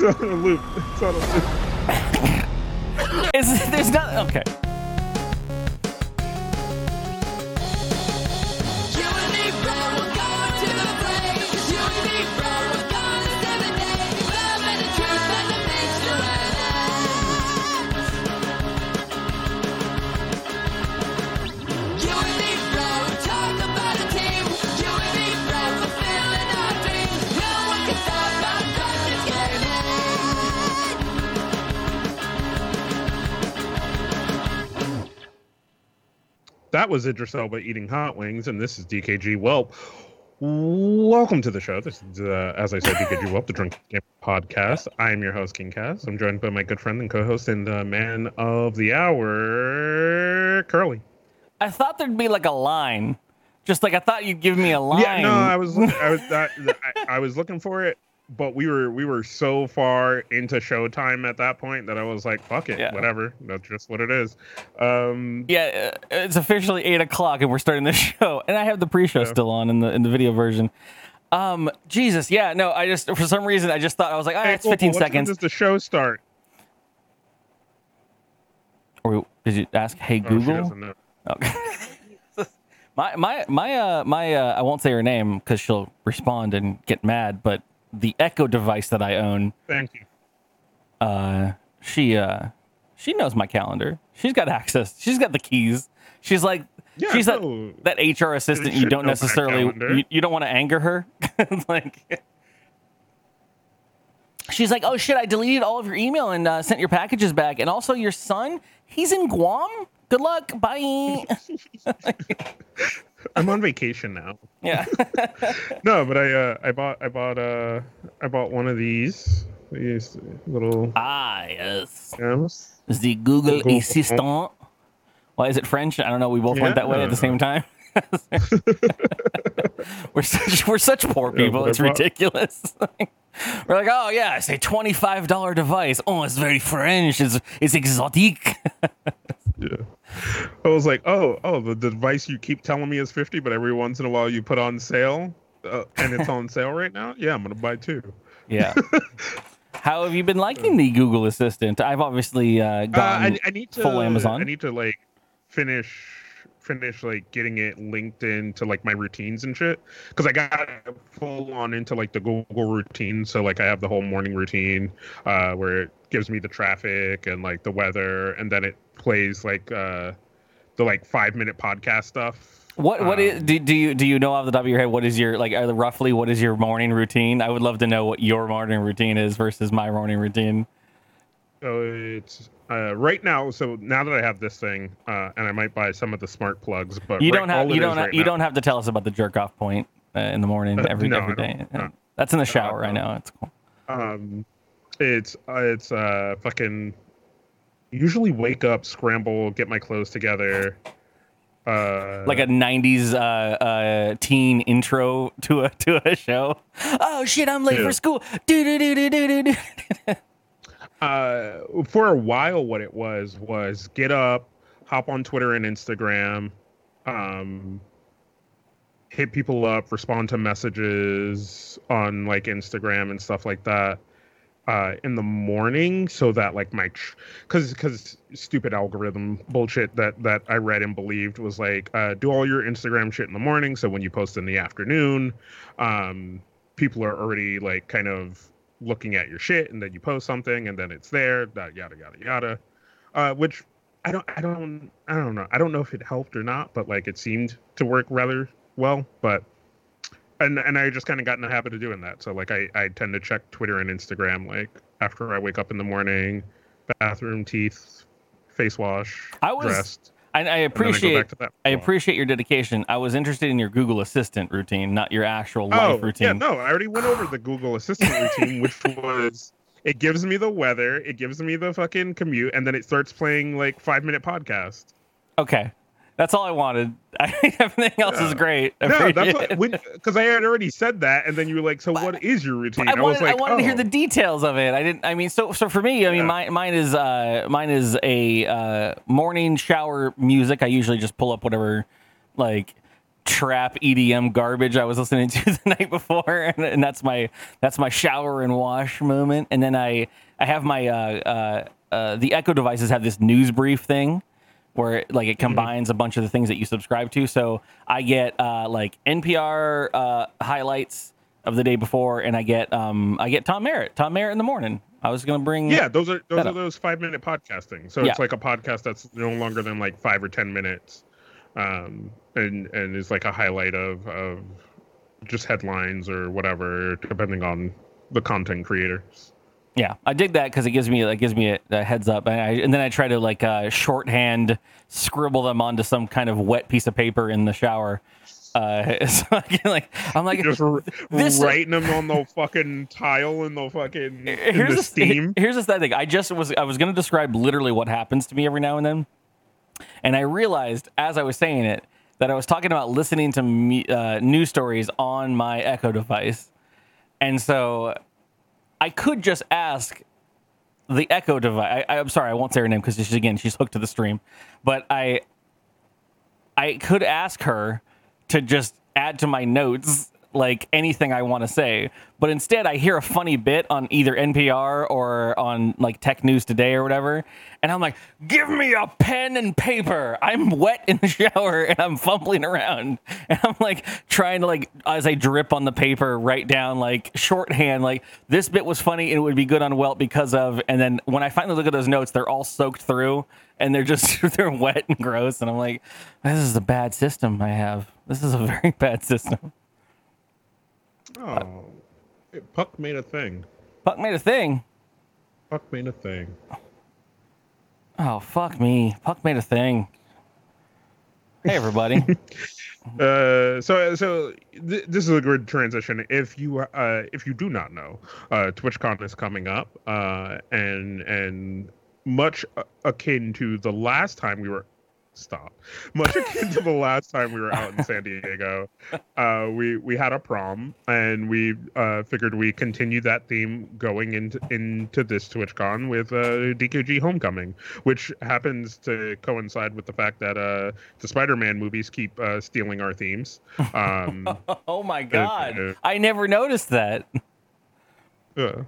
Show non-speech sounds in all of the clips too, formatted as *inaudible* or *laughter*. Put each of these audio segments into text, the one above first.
*laughs* it's on a loop. It's on a loop. Is there's not okay. Was Idris Elba eating hot wings, and this is DKG Welp. Welcome to the show. This is, uh, as I said, DKG Welp, the Drunk Game Podcast. I am your host, King Kaz. I'm joined by my good friend and co-host and the man of the hour, Curley. I thought there'd be like a line, just like I thought you'd give me a line. Yeah, no, I was, I was, *laughs* I, I was looking for it, but we were, we were so far into Showtime at that point that I was like, "Fuck it, Yeah. whatever. That's just what it is." Um, Yeah, uh, it's officially eight o'clock and we're starting the *laughs* show, and I have the pre-show still on in the in the video version. Um, Jesus, yeah, no, I just for some reason I just thought I was like, oh, hey, it's fifteen time seconds. Does the show start? Or did you ask, Hey Oh, Google? doesn't. Okay. *laughs* my my my uh my uh I won't say her name because she'll respond and get mad, but the Echo device that I own, Thank you. uh, she uh she knows my calendar. She's got access. She's got the keys. She's like Yeah, she's no. that that HR assistant you don't necessarily you, you don't want to anger her. *laughs* like She's like, "Oh shit, I deleted all of your email and uh, sent your packages back, and also your son, he's in Guam. Good luck, bye." *laughs* *laughs* I'm on vacation now. yeah. *laughs* No, but I uh, I bought I bought uh I bought one of these these little Ah, yes. gems. The Google Google. Assistant. Why is it French? I don't know. We both went that way at the same time. *laughs* we're such we're such poor people. I it's bought- ridiculous. *laughs* we're like, oh yeah, it's a twenty five dollar device. Oh, it's very French. It's it's exotic. Yeah. I was like, oh oh, the, the device you keep telling me is fifty, but every once in a while you put on sale, uh, and it's on sale right now. Yeah, I'm gonna buy two. yeah. *laughs* How have you been liking the Google Assistant? I've obviously uh, Uh, gone I, I need to full Amazon. I need to like finish finish like getting it linked into like my routines and shit because I got full on into like the Google routine. So like I have the whole morning routine uh, where it gives me the traffic and like the weather, and then it plays like uh, the like five minute podcast stuff. What what Um, is do, do you do you know off the top of your head what is your like uh, roughly what is your morning routine? I would love to know what your morning routine is versus my morning routine. So it's uh, right now. So now that I have this thing, uh, and I might buy some of the smart plugs, but You right- don't have you don't right you now- don't have to tell us about the jerk off point uh, in the morning Uh, every no, every day. No. *laughs* That's in the shower. I know it's cool. um it's uh, it's uh fucking usually wake up scramble get my clothes together uh Like a '90s uh, uh, teen intro to a *laughs* to a show. Oh shit! I'm late Yeah. for school. Do do do do do do. *laughs* uh for a while what it was was get up hop on twitter and instagram um hit people up respond to messages on like instagram and stuff like that uh in the morning so that like my because because stupid algorithm bullshit that that i read and believed was like uh do all your instagram shit in the morning so when you post in the afternoon um people are already like kind of looking at your shit and then you post something and then it's there that yada yada yada. Uh which i don't i don't i don't know. I don't know if it helped or not but like it seemed to work rather well but and and i just kind of got in the habit of doing that. So like i i tend to check twitter and instagram like after i wake up in the morning bathroom teeth face wash I was- dressed I I appreciate back to that I for a while. appreciate your dedication. I was interested in your Google Assistant routine, not your actual Oh, life routine. yeah, no, I already went over the Google Assistant routine, which *laughs* was it gives me the weather, it gives me the fucking commute, and then it starts playing like five minute podcast. Okay, that's all I wanted. *laughs* I think everything else is great. I No, that's appreciate what it. because I had already said that, and then you were like, "So what is your routine?" I was wanted, like, I wanted to hear "Oh." the details of it. I didn't. I mean, so so for me, I mean, Yeah. mine mine is uh mine is a uh, morning shower music. I usually just pull up whatever, like trap EDM garbage I was listening to *laughs* the night before, and, and that's my that's my shower and wash moment. And then I I have my uh, uh, uh, the Echo devices have this news brief thing where it, like it combines a bunch of the things that you subscribe to. So I get uh, like NPR uh, highlights of the day before, and I get um, I get Tom Merritt, Tom Merritt in the morning. I was gonna bring Yeah, those are those are up. those five minute podcasting. So Yeah. it's like a podcast that's no longer than like five or ten minutes, um, and and is like a highlight of of just headlines or whatever, depending on the content creators. Yeah, I dig that because it gives me it gives me a, a heads up, and, I, and then I try to like uh, shorthand scribble them onto some kind of wet piece of paper in the shower. Uh, *laughs* so I can like I'm like Just This- writing them on the fucking tile in the fucking in here's the steam. Here's the thing. I just was I was going to describe literally what happens to me every now and then, and I realized as I was saying it that I was talking about listening to me, uh, news stories on my Echo device, and so I could just ask the Echo device. I, I'm sorry, I won't say her name because she's again she's hooked to the stream, but I I could ask her to just add to my notes like anything I want to say. But instead, I hear a funny bit on either NPR or on like Tech News Today or whatever. And I'm like, give me a pen and paper. I'm wet in the *laughs* shower and I'm fumbling around. And I'm like trying to like, as I drip on the paper, write down like shorthand, like this bit was funny and it would be good on Welp because of. And then when I finally look at those notes, they're all soaked through and they're just, *laughs* they're wet and gross. And I'm like, this is a bad system I have. This is a very *laughs* bad system. Oh, Puck made a thing. Puck made a thing. Puck made a thing. Oh fuck me. Puck made a thing. Hey everybody. *laughs* Uh, so so th- this is a good transition. If you uh if you do not know, uh, TwitchCon is coming up, uh, and and much akin to the last time we were stop *laughs* much akin to the last time we were out in san diego uh we we had a prom and we uh figured we continue that theme going into into this twitchcon with uh dkg homecoming which happens to coincide with the fact that uh the spider-man movies keep uh stealing our themes *laughs* um oh my god. I never noticed that. uh, It's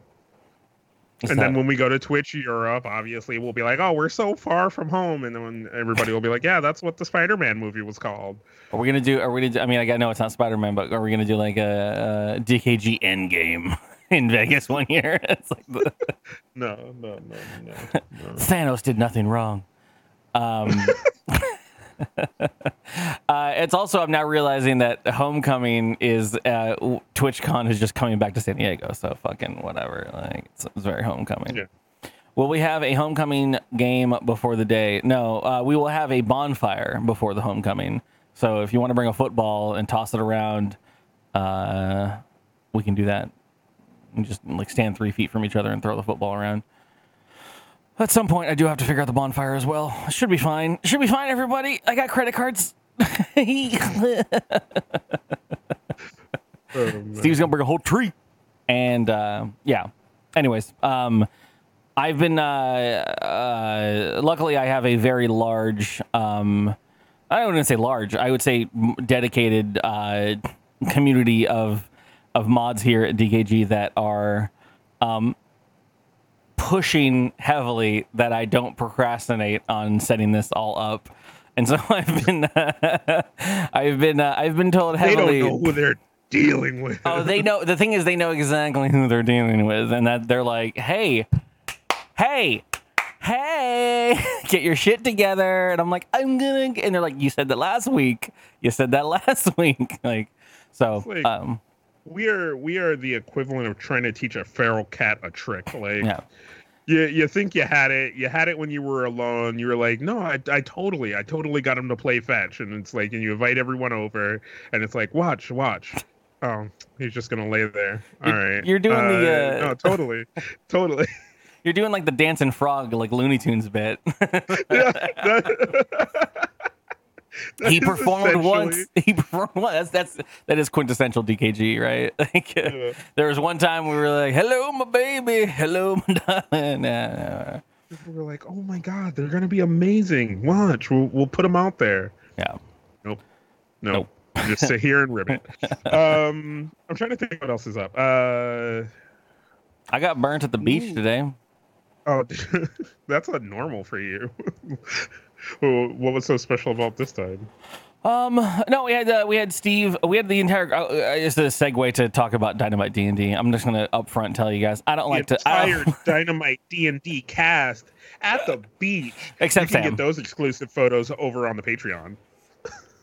and then when we go to Twitch Europe, obviously we'll be like, "Oh, we're so far from home," and then everybody will be like, "Yeah, that's what the Spider-Man movie was called." are we gonna do are we gonna do, I mean I know it's not Spider Man, but are we gonna do like a, a DKG Endgame *laughs* in Vegas one year? *laughs* It's like the, *laughs* No, no, no, no, no. Thanos did nothing wrong. Um, uh, it's also I'm now realizing that Homecoming is uh, TwitchCon is just coming back to San Diego, so fucking whatever. Like it's, it's very Homecoming. Yeah. Will we have a Homecoming game before the day? No, uh, we will have a bonfire before the Homecoming. So if you want to bring a football and toss it around, uh, we can do that. And just like stand three feet from each other and throw the football around. At some point, I do have to figure out the bonfire as well. Should be fine. Should be fine, everybody. I got credit cards. Um, *laughs* *laughs* Steve's gonna bring a whole tree, and uh, yeah. Anyways, um, I've been. Uh, uh, luckily, I have a very large. Um, I wouldn't want to say large. I would say dedicated uh, community of of mods here at DKG that are um, pushing heavily that I don't procrastinate on setting this all up. And so *laughs* I've been, *laughs* I've been, uh, I've been told heavily. they don't know who they're dealing with. Oh, they know. The thing is, they know exactly who they're dealing with, and that they're like, "Hey, hey, hey, *laughs* get your shit together." And I'm like, "I'm gonna," and they're like, "You said that last week. You said that last week." Like, so, um, we are we are the equivalent of trying to teach a feral cat a trick. Like, yeah, you you think you had it, you had it when you were alone. You were like, no, I, I totally, I totally got him to play fetch, and it's like, and you invite everyone over, and it's like, watch, watch. Oh, he's just gonna lay there. All You're- right, you're doing the, uh, no, totally, *laughs* totally. you're doing like the dancing frog, like Looney Tunes bit. *laughs* Yeah, that he performed once. *laughs* He performed once. That's that's that is quintessential DKG, right? *laughs* Like, Yeah. there was one time we were like, "Hello, my baby. Hello, *laughs* my darling." Nah, nah. We were like, oh my god, they're gonna be amazing. Watch, we'll we'll put them out there. Yeah. Nope, nope, Nope. Just sit here and rib it. Um, I'm trying to think what else is up. Uh, I got burnt at the beach today. oh, that's a normal for you. What was so special about this time? Um, no, we had uh, we had Steve. We had the entire. Uh, uh, it's a segue to talk about Dynamite D and D. I'm just gonna upfront tell you guys. I don't like the to. Entire don't- *laughs* Dynamite D and D cast at the beach. Except you can Sam. get those exclusive photos over on the Patreon.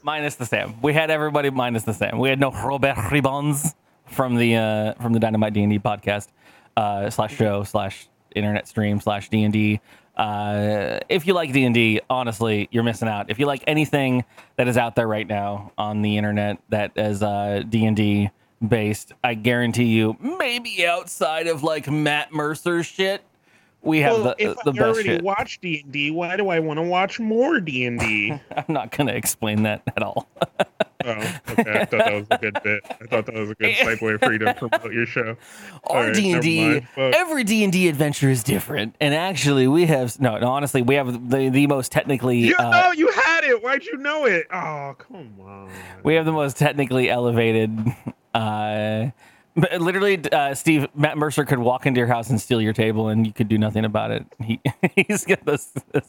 minus the Sam. We had everybody minus the Sam. We had no Robert Ribons from the uh, from the Dynamite D and D podcast uh, slash show slash internet stream slash D and D. Uh, if you like D and D, honestly, you're missing out. If you like anything that is out there right now on the internet that is uh, D and D based, I guarantee you, maybe outside of like Matt Mercer shit, we have well, the if the I best already shit. watched D and D, why do I want to watch more D and D? *laughs* I'm not gonna explain that at all. *laughs* Oh, okay. I thought that was a good bit. I thought that was a good segue for you to *laughs* promote your show. All our right, D&D, every D and D adventure is different, and actually, we have no, no. Honestly, we have the the most technically, You, uh, oh, you had it. Why'd you know it? Oh, come on. we have the most technically elevated. Uh, *laughs* literally, uh, Steve Matt Mercer could walk into your house and steal your table, and you could do nothing about it. He *laughs* he's got this, this.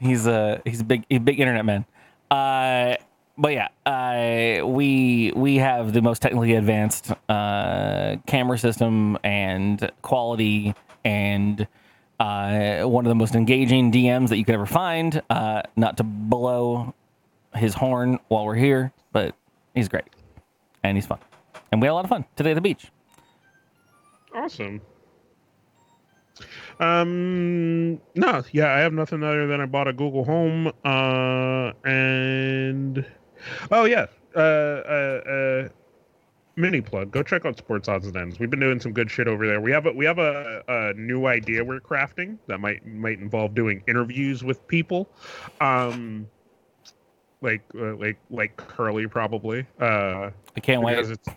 He's a he's a big a big internet man. Uh, but yeah, uh, we we have the most technically advanced uh, camera system and quality and uh, one of the most engaging DMs that you could ever find. Uh, not to blow his horn while we're here, but he's great and he's fun, and we had a lot of fun today at the beach. Awesome. Um, no, yeah, I have nothing other than I bought a Google Home. Uh, and oh yeah, uh, uh, uh, mini plug. Go check out Sports Odds and Ends. We've been doing some good shit over there. We have a we have a, a new idea we're crafting that might might involve doing interviews with people. Um, like uh, like like Curley probably. Uh, I can't wait. it's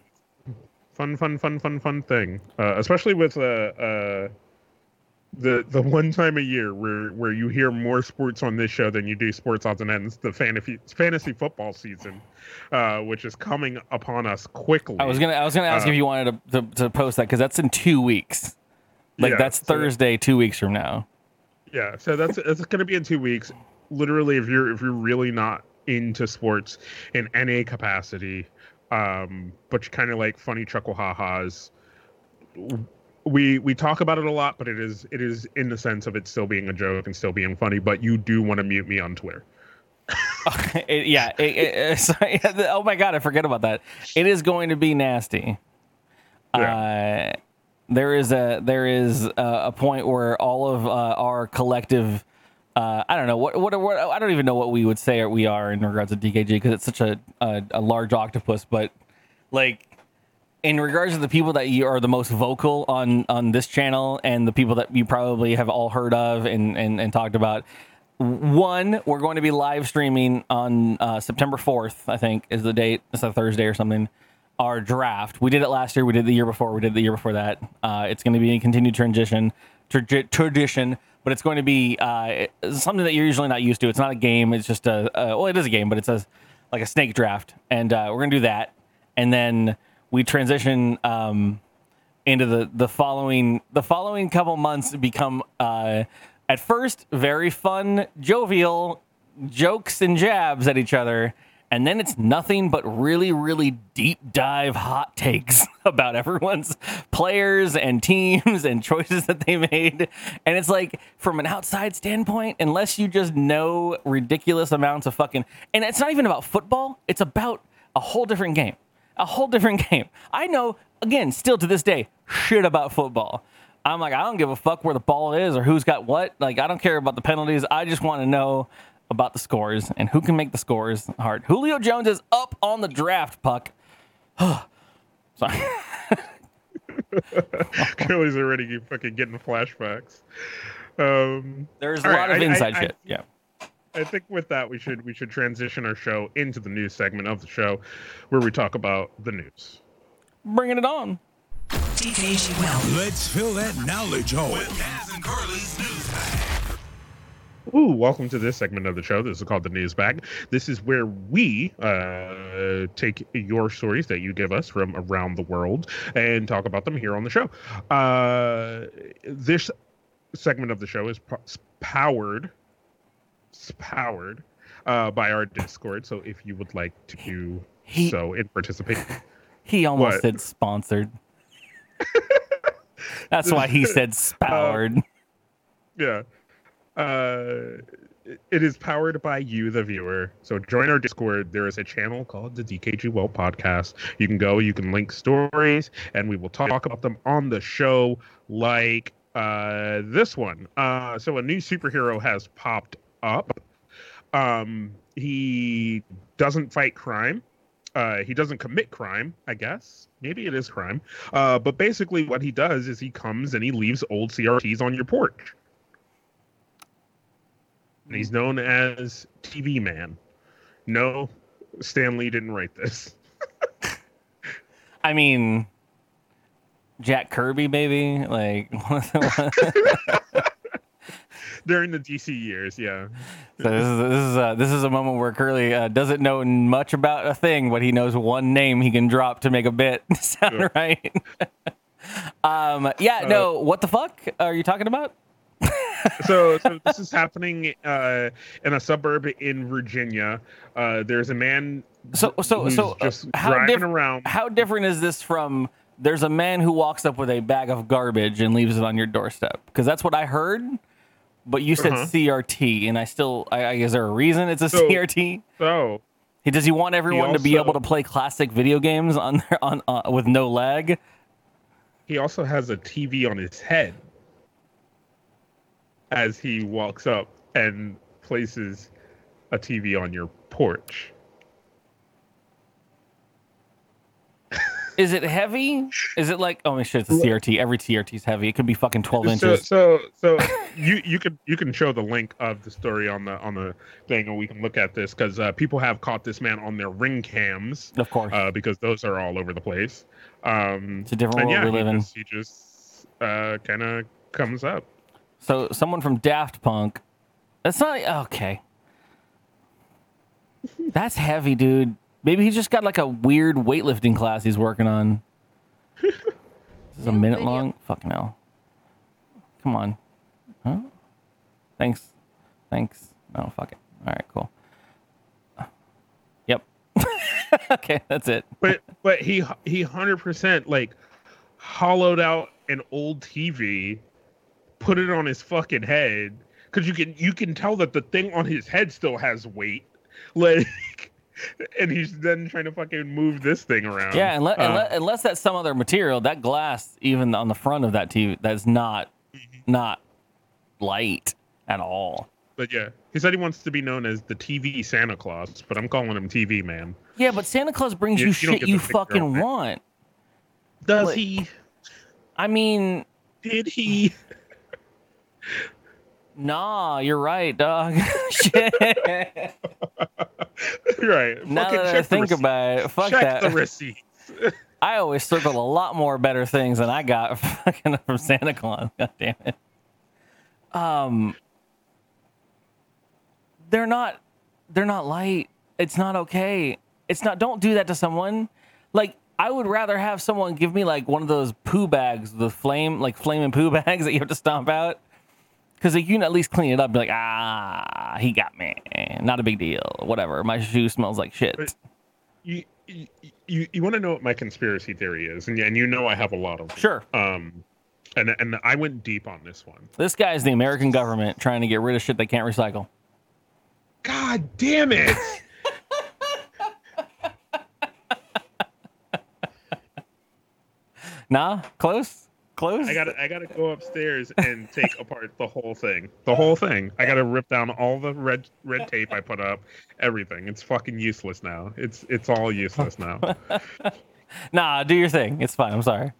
fun, fun, fun, fun, fun thing. Uh, especially with uh, uh, the the one time a year where where you hear more sports on this show than you do sports odds and ends. The fantasy fantasy football season, uh, which is coming upon us quickly. I was gonna I was gonna ask Uh, if you wanted to, to, to post that because that's in two weeks. Like Yeah, that's so- Thursday, two weeks from now. Yeah, so that's it's going to be in two weeks. Literally, if you're if you're really not into sports in any capacity, um, but you kind of like funny chuckle ha ha's, we we talk about it a lot, but it is it is in the sense of it still being a joke and still being funny. But you do want to mute me on Twitter. *laughs* It- yeah. it- it- *laughs* oh my god, I forget about that. It is going to be nasty. Uh, there is a there is a, a point where all of uh, our collective. Uh, I don't know. What, what what I don't even know what we would say we are in regards to DKG because it's such a, a a large octopus. But like in regards to the people that you are the most vocal on on this channel and the people that you probably have all heard of and and, and talked about one we're going to be live streaming on uh, september 4th i think is the date. It's a thursday or something. Our draft. We did it last year. We did it the year before. We did it the year before that. Uh, it's going to be a continued transition tradi- tradition but it's going to be uh, something that you're usually not used to. It's not a game it's just a, a well it is a game but it's a like a snake draft. And uh, we're to do that. And then we transition um, into the the following the following couple months become uh, at first very fun, jovial jokes and jabs at each other, and then it's nothing but really really deep dive hot takes *laughs* about everyone's players and teams and choices that they made, and it's like from an outside standpoint, unless you just know ridiculous amounts of fucking, and it's not even about football, it's about a whole different game a whole different *laughs* game. I know, again, still to this day, shit about football. I'm like, I don't give a fuck where the ball is or who's got what. Like, I don't care about the penalties. I just want to know about the scores and who can make the scores hard. Julio Jones is up on the draft, puck. *sighs* Sorry. *laughs* Curley's already fucking getting flashbacks. Um, There's a All lot right, of I- I- inside I- shit. Yeah. I think with that we should we should transition our show into the news segment of the show, where we talk about the news. Bringing it on. DKG Welp. Let's fill that knowledge hole. With Kaz and Curley's News Bag. Ooh, welcome to this segment of the show. This is called the News Bag. This is where we uh, take your stories that you give us from around the world and talk about them here on the show. Uh, this segment of the show is po- powered, powered uh, by our Discord. So if you would like to do He- so and participate, *laughs* He almost What? said sponsored. *laughs* That's why he said *laughs* spowered. yeah. Uh, it is powered by you, the viewer. So join our Discord. There is a channel called the DKG Welp Podcast. You can go, you can link stories, and we will talk about them on the show, like uh, this one. Uh, so a new superhero has popped up. Um, he doesn't fight crime. Uh, he doesn't commit crime, I guess. Maybe it is crime. Uh, but basically, what he does is he comes and he leaves old CRTs on your porch. He's known as TV Man. No, Stan Lee didn't write this. I mean, Jack Kirby, maybe. Like, *laughs* During the DC years, yeah. so this is this is uh, this is a moment where Curley uh, doesn't know much about a thing, but he knows one name he can drop to make a bit *laughs* sound right. *laughs* um, yeah, no, what the fuck are you talking about? So, so this is happening uh, in a suburb in Virginia. Uh, there's a man So so so uh, just how driving diff- around. How different is this from? There's a man who walks up with a bag of garbage and leaves it on your doorstep because that's what I heard. But you said Uh-huh. CRT, and I still, I, I, is there a reason it's a So- CRT? So, He does he want everyone to be able to play classic video games on their, on uh, with no lag? he also has a TV on his head as he walks up and places a TV on your porch. Is it heavy? Is it like oh shit? It's a CRT. Every CRT is heavy. It could be fucking twelve inches. so, so you you can you can show the link of the story on the on the thing, and we can look at this because uh, people have caught this man on their ring cams Of course. uh, because those are all over the place. Um, It's a different and world yeah, we live he in. just, he just uh, kind of comes up. So someone from Daft Punk. That's not okay. That's heavy, dude. Maybe he just got like a weird weightlifting class he's working on. This is a minute video. long. Fucking hell. Come on. Huh? Thanks. Thanks. No, fuck it. All right, cool. Yep. *laughs* okay, that's it. But but he he hundred percent like hollowed out an old TV, put it on his fucking head because you can you can tell that the thing on his head still has weight, *laughs* like, and he's then trying to fucking move this thing around. Yeah, unless, Uh, unless, unless that's some other material, that glass, even on the front of that TV, that's not not light at all. but yeah, he said he wants to be known as the TV Santa Claus, but I'm calling him TV Man. Yeah, but Santa Claus brings You- you, shit you the picture on fucking want. Does Like- he? I mean, Did he? Nah, you're right, dog. *laughs* *laughs* shit. right. now fucking that I think receipt. about it, fuck check that. the *laughs* receipts. I always circled a lot more better things than I got fucking from Santa Claus. God damn it. Um, they're not. They're not light. It's not okay. It's not. Don't do that to someone. Like I would rather have someone give me like one of those poo bags, the flame, like flame and poo bags that you have to stomp out. Because like, you can at least clean it up. And be like, ah, he got me. Not a big deal. Whatever. My shoe smells like shit. But- you you, you, you want to know what my conspiracy theory is, and, and you know I have a lot of them. Sure. Um, and and I went deep on this one. This guy is the American government trying to get rid of shit they can't recycle. God damn it! *laughs* Nah, close, close. I gotta I gotta go upstairs and take *laughs* apart the whole thing. The whole thing. I gotta rip down all the red red tape I put up. Everything. It's fucking useless now. It's it's all useless now. *laughs* Nah, do your thing. It's fine. I'm sorry.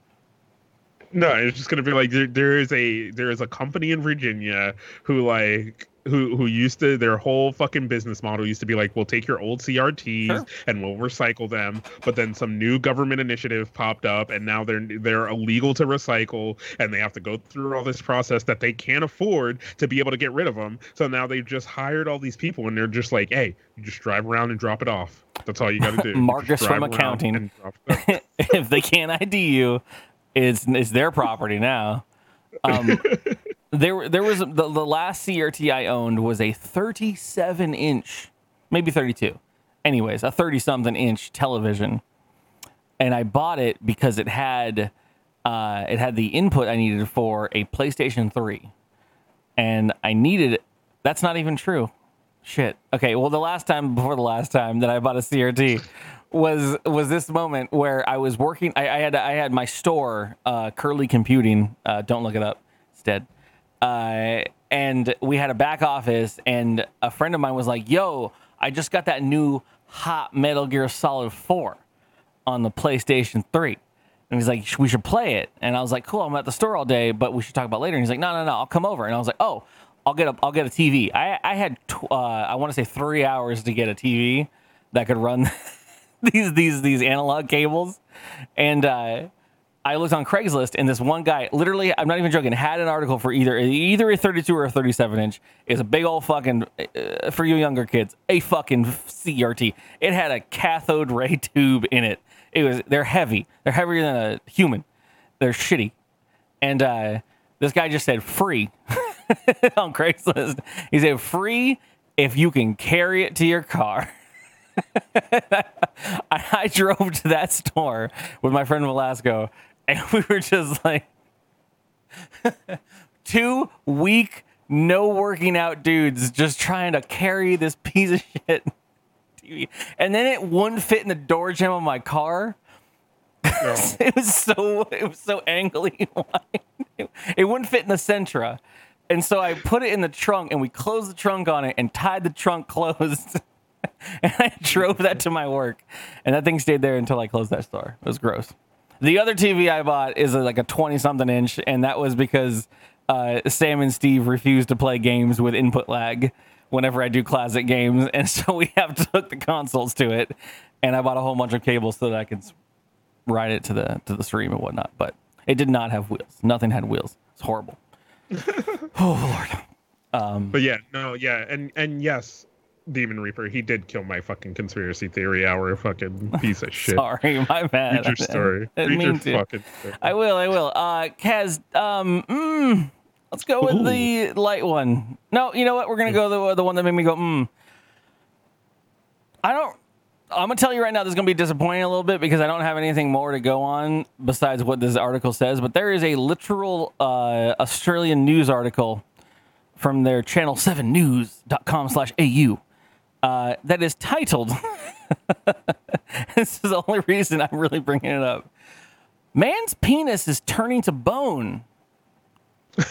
No, it's just gonna be like there, there is a there is a company in Virginia who like who who used to their whole fucking business model used to be like, we'll take your old CRTs Sure. and we'll recycle them. But then some new government initiative popped up, and now they're they're illegal to recycle, and they have to go through all this process that they can't afford to be able to get rid of them. So now they've just hired all these people, and they're just like, hey, you just drive around and drop it off. That's all you got to do. *laughs* Marcus from accounting. and drop it off. *laughs* if they can't ID you, it's it's their property now. Um, *laughs* there there was the, the last CRT I owned was a 37 inch, maybe 32. Anyways, a 30 something inch television, and I bought it because it had uh, it had the input I needed for a PlayStation 3, and I needed. It. That's not even true. Shit. Okay. Well, the last time before the last time that I bought a CRT was was this moment where I was working. I, I had I had my store, uh, Curley Computing. Uh, don't look it up. It's dead. Uh, and we had a back office, and a friend of mine was like, "Yo, I just got that new hot Metal Gear Solid 4 on the PlayStation 3." And he's like, "We should play it." And I was like, "Cool, I'm at the store all day, but we should talk about later." And he's like, "No, no, no, I'll come over." And I was like, "Oh, I'll get a I'll get a TV." I I had tw- uh, I want to say three hours to get a TV that could run *laughs* *laughs* these these these analog cables, and uh, I looked on Craigslist, and this one guy, literally, I'm not even joking, had an article for either either a 32 or a 37 inch. It's a big old fucking uh, for you younger kids, a fucking CRT. It had a cathode ray *laughs* tube in it. It was they're heavy. They're heavier than a human. They're shitty, and uh, this guy just said free *laughs* on Craigslist. He said free if you can carry it to your car. *laughs* I, I drove to that store with my friend Velasco, and we were just like *laughs* two weak, no working out dudes just trying to carry this piece of shit *laughs* TV. And then it wouldn't fit in the door jam of my car. No. It was so it was so angly wide. It wouldn't fit in the Sentra. And so I put it in the trunk and we closed the trunk on it and tied the trunk closed. *laughs* and I drove that to my work. And that thing stayed there until I closed that store. It was gross. The other TV I bought is a, like a 20 something inch, and that was because uh, Sam and Steve refused to play games with input lag whenever I do classic games. *laughs* And so we have to hook the consoles to it. And I bought a whole bunch of cables so that I could ride it to the to the stream and whatnot. But it did not have wheels. Nothing had wheels. It's horrible. *laughs* oh Lord. Um, But yeah, no, yeah, and and yes, Demon Reaper, he did kill my fucking conspiracy theory hour fucking *laughs* piece of shit. Sorry, my bad. Read your story. I didn't Read your mean to. fucking story. I will. I will. Uh, Kaz, um, mm, let's go with the light one. No, you know what? We're gonna go the the one that made me go. Mm. I don't. I'm gonna tell you right now. This is gonna be disappointing a little bit because I don't have anything more to go on besides what this article says. But there is a literal uh, Australian news article from their channel 7 news.com slash au uh, that is titled *laughs* this is the only reason i'm really bringing it up. Man's penis is turning to bone. *laughs*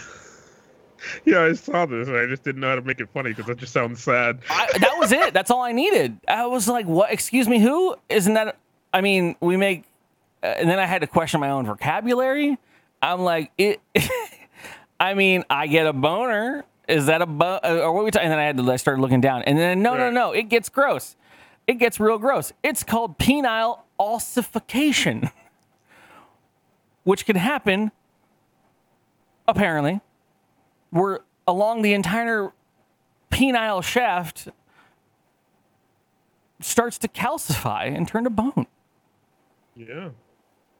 Yeah, I saw this. and I just didn't know how to make it funny because that just sounds sad. I, that was it. That's all i needed. I was like what? Excuse me who? Isn't that i mean we make uh, and then i had to question my own vocabulary. I'm like it *laughs* i mean i get a boner is that a bo- uh, or what we talking and then i had to I started looking down and then no no Right. no it gets gross it gets real gross it's called penile ossification *laughs* which can happen apparently where along the entire penile shaft starts to calcify and turn to bone. Yeah.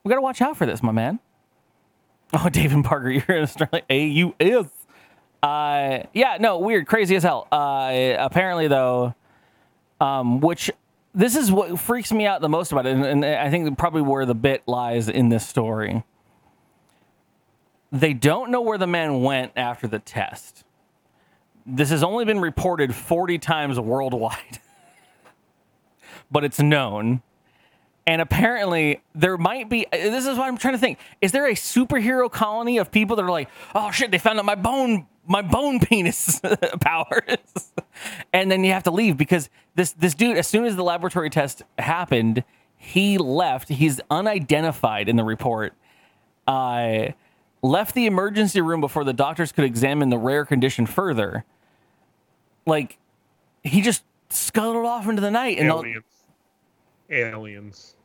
We got to watch out for this, my man. Oh, *laughs* David Parker, you're in Australia. A U S. Uh, yeah, no, weird, crazy as hell. Uh, apparently, though, um, which this is what freaks me out the most about it, and, and I think probably where the bit lies in this story. They don't know where the man went after the test. This has only been reported 40 times worldwide, *laughs* but it's known. And apparently, there might be. This is what I'm trying to think. Is there a superhero colony of people that are like, "Oh shit, they found out my bone, my bone *laughs* penis *laughs* powers," and then you have to leave because this this dude, as soon as the laboratory test happened, he left. He's unidentified in the report. Uh, left the emergency room before the doctors could examine the rare condition further. like he just scuttled off into the night and all- aliens.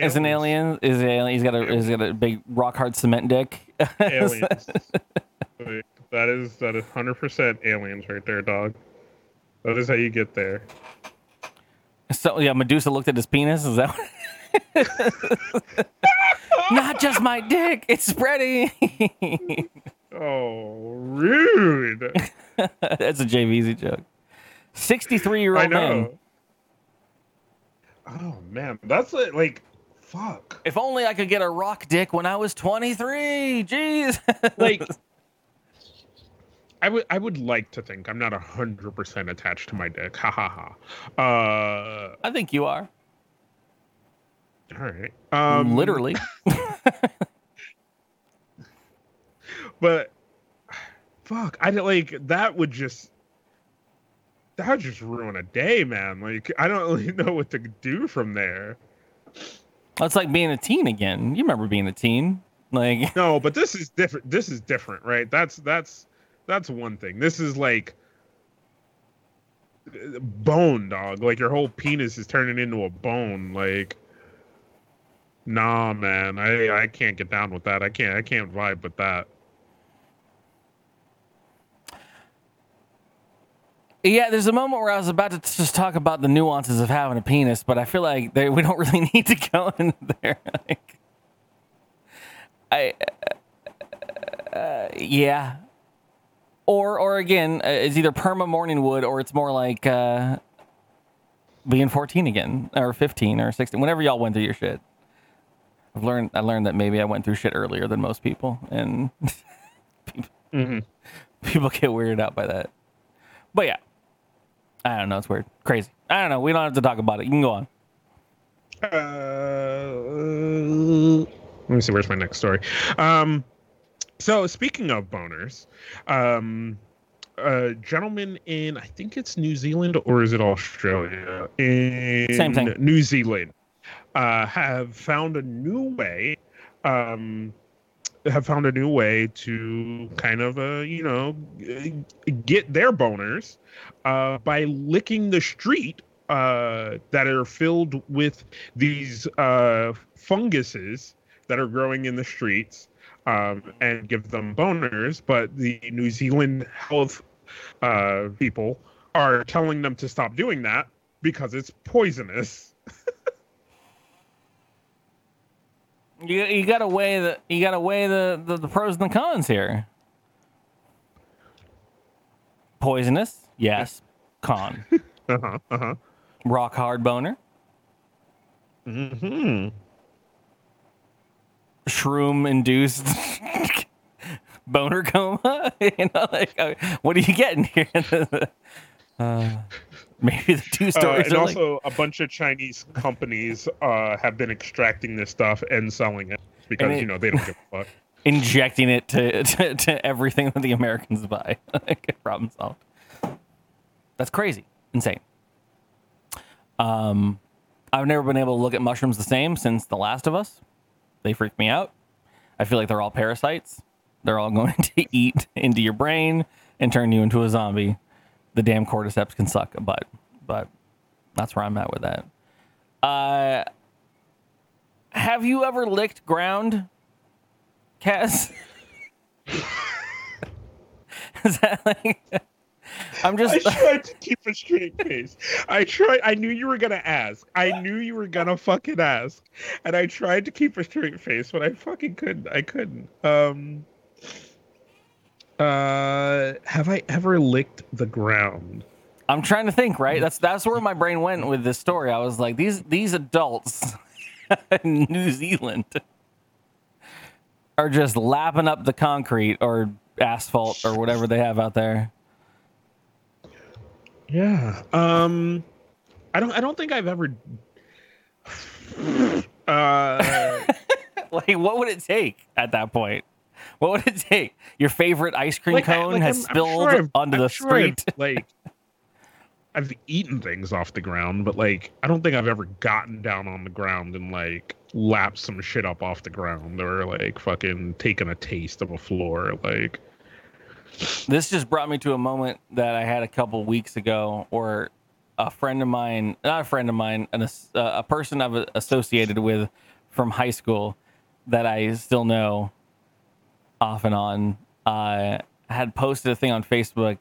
Aliens. as an alien is an alien. He's got a he's got a big rock hard cement dick. aliens. *laughs* That is that is hundred percent aliens right there, dog. That is how you get there. so yeah, Medusa looked at his penis. Is that? What... *laughs* Not just my dick; it's spreading. *laughs* Oh, rude! That's a JVZ joke. Sixty-three year old man. know. Oh man, that's. Like, fuck. If only I could get a rock dick when I was twenty-three. Jeez. *laughs* Like, I would I would like to think I'm not hundred percent attached to my dick. Ha ha ha. Uh, I think you are. all right. Um, Literally. *laughs* but fuck, I didn't like that. Would just that would just ruin a day, man. Like, I don't really *laughs* know what to do from there. That's like being a teen again. You remember being a teen? Like, No, but this is different. This is different, right? That's that's that's one thing. This is like bone, dog. Like your whole penis is turning into a bone. Like, nah, man. I I can't get down with that. I can't I can't vibe with that. Yeah, there's a moment where I was about to just talk about the nuances of having a penis, but I feel like they, we don't *laughs* really need to go in there. Like, I, uh, yeah. Or, or again, uh, it's either perma morning wood or it's more like uh, being 14 again, or 15 or 16, whenever y'all went through your shit. I've learned, I learned that maybe I went through shit earlier than most people, and *laughs* Mhm. people get weirded out by that. But yeah, I don't know. It's weird, crazy. I don't know. We don't have to talk about it. You can go on. Uh, let me see. Where's my next story? Um, so speaking of boners, um, a gentleman in I think it's New Zealand or is it Australia? In Same thing. New Zealand, uh, have found a new way. Um, have found a new way to kind of uh, you know get their boners uh, by licking the street uh, that are filled with these uh, funguses that are growing in the streets um, and give them boners. But the New Zealand health uh, people are telling them to stop doing that because it's poisonous. You you got to weigh the you got to weigh the, the the pros and the cons here. Poisonous, yes. Con. *laughs* Uh huh. Uh huh. Rock hard boner. Hmm. Shroom induced *laughs* boner coma. *laughs* you know, like uh, what are you getting here? uh, *laughs* maybe the two Uh, stories and are like, also, a bunch of Chinese companies uh, have been extracting this stuff and selling it because you know they don't give a fuck. *laughs* injecting it to, *laughs* to, to everything that the Americans buy. Problem solved. That's crazy. Insane. Um, I've never been able to look at mushrooms the same since The Last of Us. They freak me out. I feel like they're all parasites. They're all going to eat into your brain and turn you into a zombie. The damn cordyceps can suck a butt, but that's where I'm at with that. Uh, have you ever licked ground, Kaz? *laughs* Is that like? I'm just. I tried to keep a straight face. I tried. I knew you were gonna ask. I knew you were gonna fucking ask, and I tried to keep a straight face, but I fucking couldn't. I couldn't. Um. Uh, have I ever licked the ground? I'm trying to think. Right. That's that's where my brain went with this story. I was like, these these adults *laughs* in New Zealand are just lapping up the concrete or asphalt or whatever they have out there. Yeah. Um, I don't. I don't think I've ever. Uh, *laughs* Like, what would it take at that point? What would it take? Your favorite ice cream like, cone like, has I'm- I'm spilled sure onto I'm the sure street. *laughs* like, I've eaten things off the ground, but like, I don't think I've ever gotten down on the ground and like lapped some shit up off the ground or like fucking taken a taste of a floor. Like, this just brought me to a moment that I had a couple weeks ago, or a friend of mine, not a friend of mine, an, uh, a person I've associated with from high school that I still know off and on, uh, had posted a thing on Facebook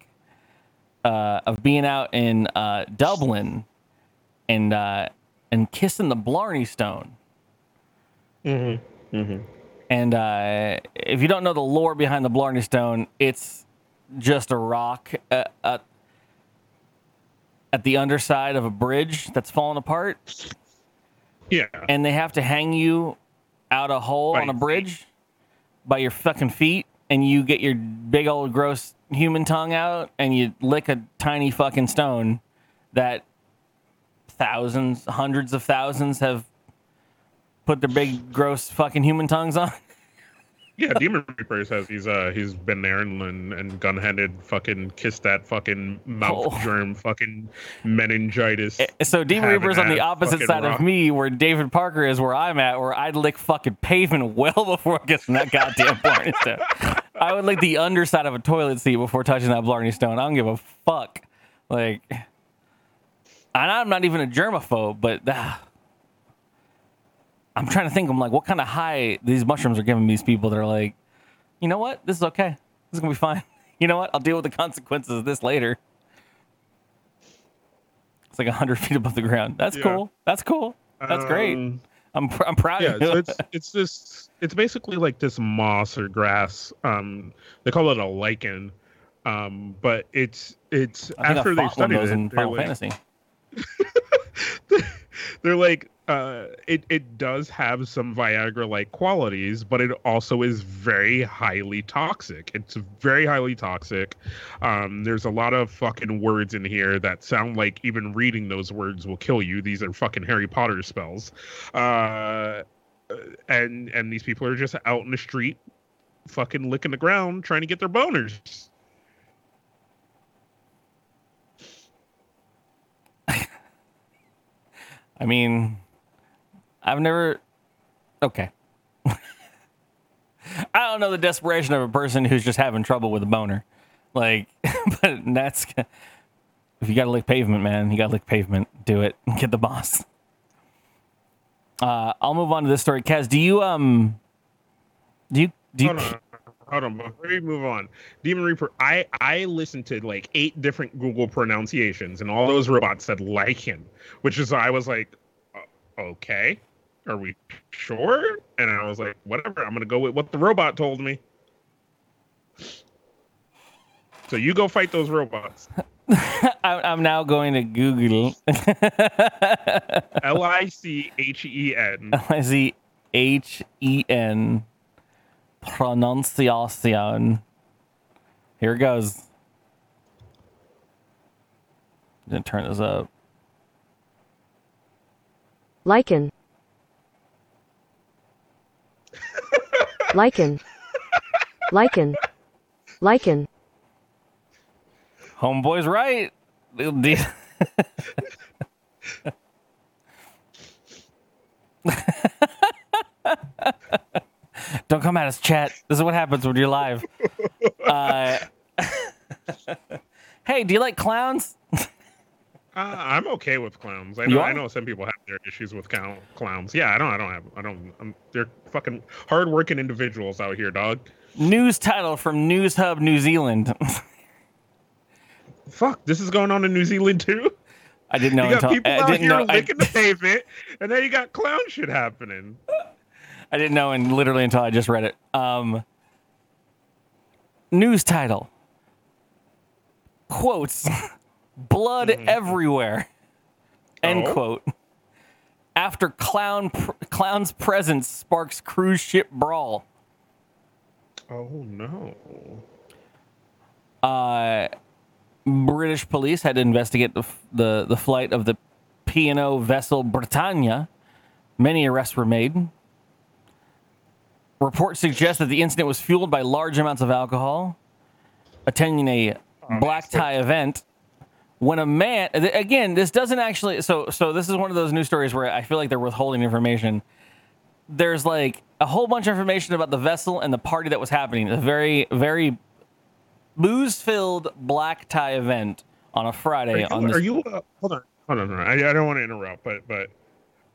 uh, of being out in uh, Dublin and uh, and kissing the Blarney Stone. Mm-hmm. Mm-hmm. And uh, if you don't know the lore behind the Blarney Stone, it's just a rock uh, uh, at the underside of a bridge that's fallen apart, Yeah. and they have to hang you out a hole By on a bridge by your fucking feet, and you get your big old gross human tongue out, and you lick a tiny fucking stone that thousands, hundreds of thousands have put their big gross fucking human tongues on. Yeah, Demon Reaper says he's uh he's been there and and, and gunheaded fucking kissed that fucking mouth Oh. germ fucking meningitis. So Demon Reaper's on the opposite side rock. of me, where David Parker is, where I'm at, where I'd lick fucking pavement well *laughs* before I get from that goddamn *laughs* Blarney Stone. I would lick the underside of a toilet seat before touching that Blarney Stone. I don't give a fuck. Like, and I'm not even a germaphobe, but ah, I'm trying to think. I'm like, what kind of high these mushrooms are giving these people They're like, you know what? This is okay. This is gonna be fine. *laughs* You know what? I'll deal with the consequences of this later. It's like hundred feet above the ground. That's Yeah. cool. That's cool. That's great. Um, I'm pr- I'm proud Yeah, of you. so it's *laughs* it's this it's basically like this moss or grass. Um, they call it a lichen. Um, but it's it's after they studied it, in Final like, Fantasy. *laughs* they're like uh it, it does have some viagra like qualities but it also is very highly toxic. It's very highly toxic. Um there's a lot of fucking words in here that sound like even reading those words will kill you. These are fucking harry potter spells. Uh and and these people are just out in the street fucking licking the ground trying to get their boners. *laughs* I mean, I've never. Okay. *laughs* I don't know the desperation of a person who's just having trouble with a boner. Like, *laughs* but that's. If you gotta lick pavement, man, you gotta lick pavement. Do it. And *laughs* get the boss. Uh, I'll move on to this story. Kaz, do you um, do you do you? hold on hold on before we move on demon reaper i i listened to like eight different google pronunciations and all those robots said lichen which is i was like okay are we sure and i was like whatever i'm gonna go with what the robot told me so you go fight those robots *laughs* I, I'm now going to Google. L I C H E N. *laughs* L I C H E N. see H E N pronunciation. Here it goes. Gonna turn this up. Lichen. Lichen. Lichen. Lichen. Homeboy's right. *laughs* Don't come at us, chat. This is what happens when you're live. Uh, *laughs* hey, do you like clowns? Uh, i'm okay with clowns i know i know some people have their issues with clown, clowns yeah i don't i don't have i don't I'm, they're fucking hardworking individuals out here dog News title from News Hub New Zealand. *laughs* Fuck, this is going on in New Zealand too. I didn't know you got until people I out didn't here know. I, licking the pavement, and then you got clown shit happening. *laughs* I didn't know, and literally until I just read it. Um, news title quotes *laughs* blood everywhere end Oh. quote after clown pr- clown's presence sparks cruise ship brawl Oh no! uh, British police had to investigate the, f- the, the flight of the P&O vessel Britannia. Many arrests were made. Reports suggest that the incident was fueled by large amounts of alcohol. Attending a black tie event, when a man again, this doesn't actually. So so this is one of those news stories where I feel like they're withholding information. There's like a whole bunch of information about the vessel and the party that was happening. A very very booze filled black tie event on a Are Friday you, on this. are you uh, hold on, hold on, hold on. I, I don't want to interrupt, but but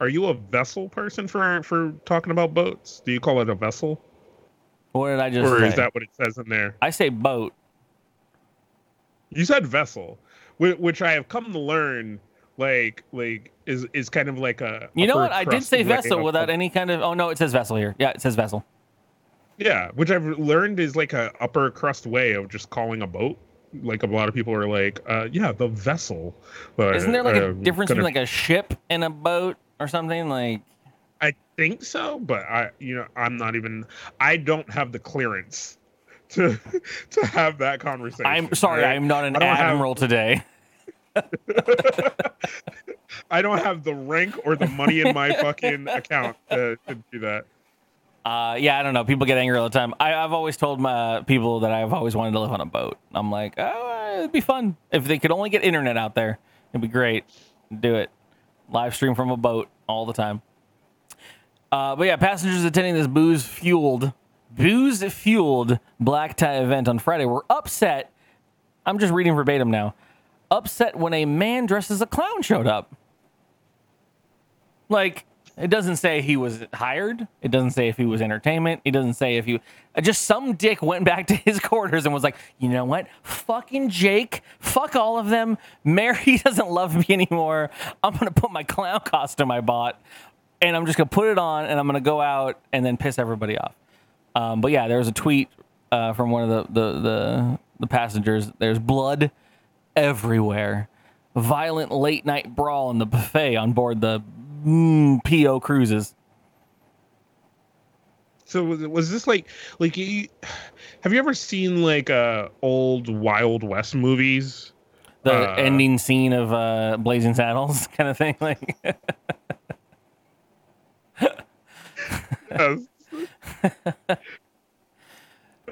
are you a vessel person for for talking about boats? Do you call it a vessel, what did I just or say? is that what it says in there? I say boat. You said vessel, which I have come to learn, like like is is kind of like a. You know what? I did say vessel without any kind of. Oh no, it says vessel here. Yeah, it says vessel. Yeah, which I've learned is like a upper crust way of just calling a boat. Like a lot of people are like, uh, yeah, the vessel. But, Isn't there like a uh, difference gonna- between like a ship and a boat or something? Like I think so, but I, you know, I'm not even. I don't have the clearance to *laughs* to have that conversation. I'm sorry, right? I'm not an don't have- admiral today. *laughs* I don't have the rank or the money in my fucking account to, to do that. Uh, yeah, I don't know. People get angry all the time. I, I've always told my people that I've always wanted to live on a boat. I'm like, oh, it'd be fun if they could only get internet out there. It'd be great. Do it. Live stream from a boat all the time. Uh, but yeah, passengers attending this booze fueled, booze fueled black tie event on Friday were upset. I'm just reading verbatim now. Upset when a man dressed as a clown showed up. Like, it doesn't say he was hired. It doesn't say if he was entertainment. It doesn't say if he uh, just some dick went *laughs* back to his quarters and was like, you know what? Fucking Jake. Fuck all of them. Mary *laughs* doesn't love me anymore. I'm gonna put my clown costume I bought and I'm just gonna put it on and I'm gonna go out and then piss everybody off. Um, but yeah, there was a tweet uh, from one of the, the the the passengers. There's blood everywhere. Violent late night brawl in the buffet on board the mm, PO cruises. So was, was this like like have you ever seen like uh old Wild West movies? The Uh, ending scene of uh, Blazing Saddles *laughs* kind of thing. Like. *laughs* *laughs*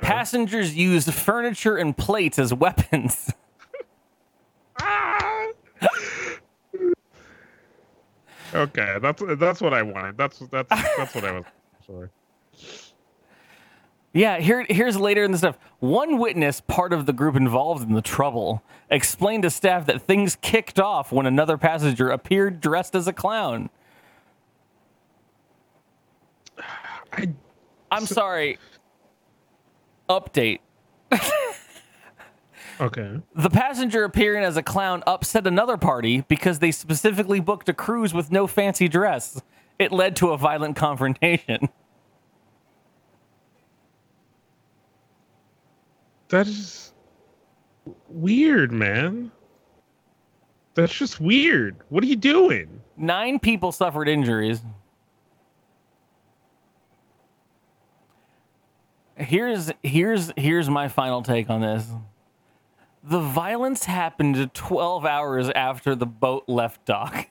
passengers used furniture and plates as weapons. *laughs* Okay, that's that's what I wanted. That's that's that's what I was. Sorry. Yeah, here, here's later in the stuff. One witness, part of the group involved in the trouble, explained to staff that things kicked off when another passenger appeared dressed as a clown. I I'm sorry. Update. *laughs* okay. The passenger appearing as a clown upset another party because they specifically booked a cruise with no fancy dress. It led to a violent confrontation. That is weird, man. That's just weird. What are you doing? Nine people suffered injuries. Here's here's here's my final take on this. The violence happened 12 hours after the boat left dock.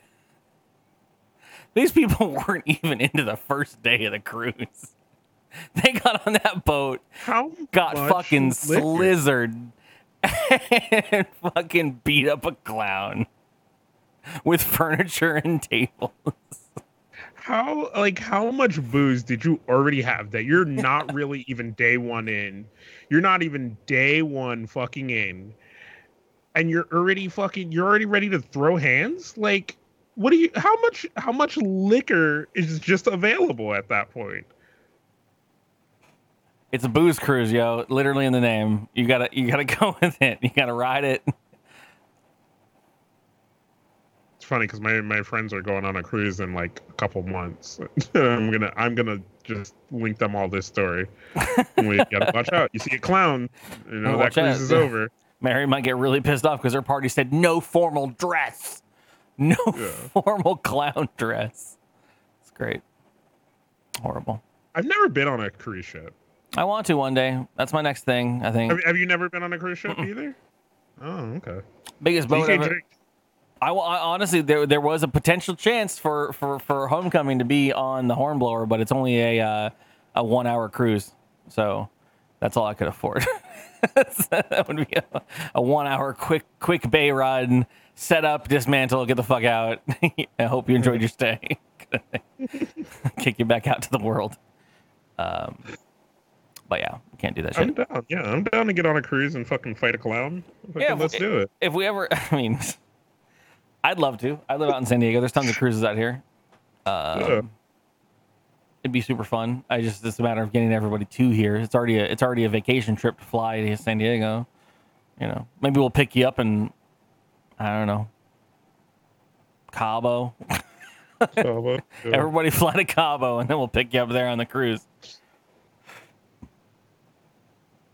*laughs* These people *laughs* weren't even into the first day of the cruise. *laughs* They got on that boat, How got fucking liquor? slizzard, and fucking beat up a clown with furniture and tables. How like how much booze did you already have that you're not *laughs* really even day one in? You're not even day one fucking in, and you're already fucking you're already ready to throw hands. Like, what do you? How much? How much liquor is just available at that point? It's a booze cruise, yo. Literally in the name. You gotta you gotta *laughs* go with it. You gotta ride it. It's funny because my my friends are going on a cruise in like a couple months. *laughs* I'm gonna I'm gonna just link them all this story. we gotta watch out. You see a clown, you know that Watch out. cruise is over. *laughs* Mary might get really pissed off because her party said no formal dress. No Yeah. formal clown dress. It's great. Horrible. I've never been on a cruise ship. I want to one day. That's my next thing, I think. Have, have you never been on a cruise ship either? Oh, okay. Biggest boat DK ever. I, I honestly there there was a potential chance for for for homecoming to be on the Hornblower, but it's only a uh, a one hour cruise, so that's all I could afford. *laughs* that would be a, a one hour quick quick bay run, set up, dismantle, get the fuck out. *laughs* I hope you enjoyed your stay. *laughs* Kick you back out to the world. Um, But yeah, can't do that shit. I'm down. Yeah, I'm down to get on a cruise and fucking fight a clown. Fucking Yeah, let's do it. If we ever, I mean, I'd love to. I live out in San Diego. There's tons of cruises out here. Um, Yeah. It'd be super fun. I just it's a matter of getting everybody to here. It's already a it's already a vacation trip to fly to San Diego. You know, maybe we'll pick you up and I don't know, Cabo. Uh, *laughs* yeah. Everybody fly to Cabo, and then we'll pick you up there on the cruise.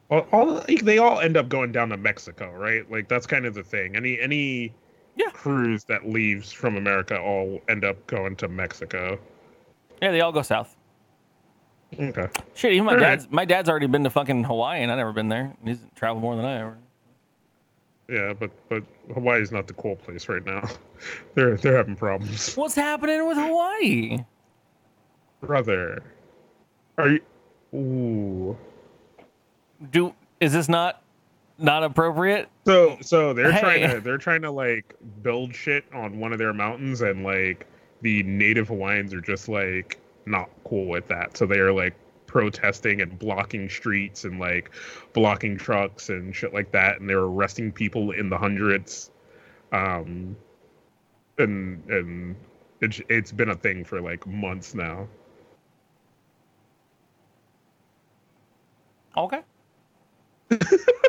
all, they all end up going down to Mexico, right? Like that's kind of the thing. Any any Yeah. cruise that leaves from America all end up going to Mexico. Yeah, they all go south. Okay. Shit, even my All right. dad's my dad's already been to fucking Hawaii, and I've never been there. He's traveled more than I ever. Yeah, but but Hawaii's not the cool place right now. *laughs* they're they're having problems. What's happening with Hawaii? Brother. Are you Ooh. Do is this not not appropriate? So so they're trying to they're trying to like build shit on one of their mountains and like the native Hawaiians are just like not cool with that. So they are like protesting and blocking streets and like blocking trucks and shit like that and they're arresting people in the hundreds. Um and and it's it's been a thing for like months now. Okay. *laughs*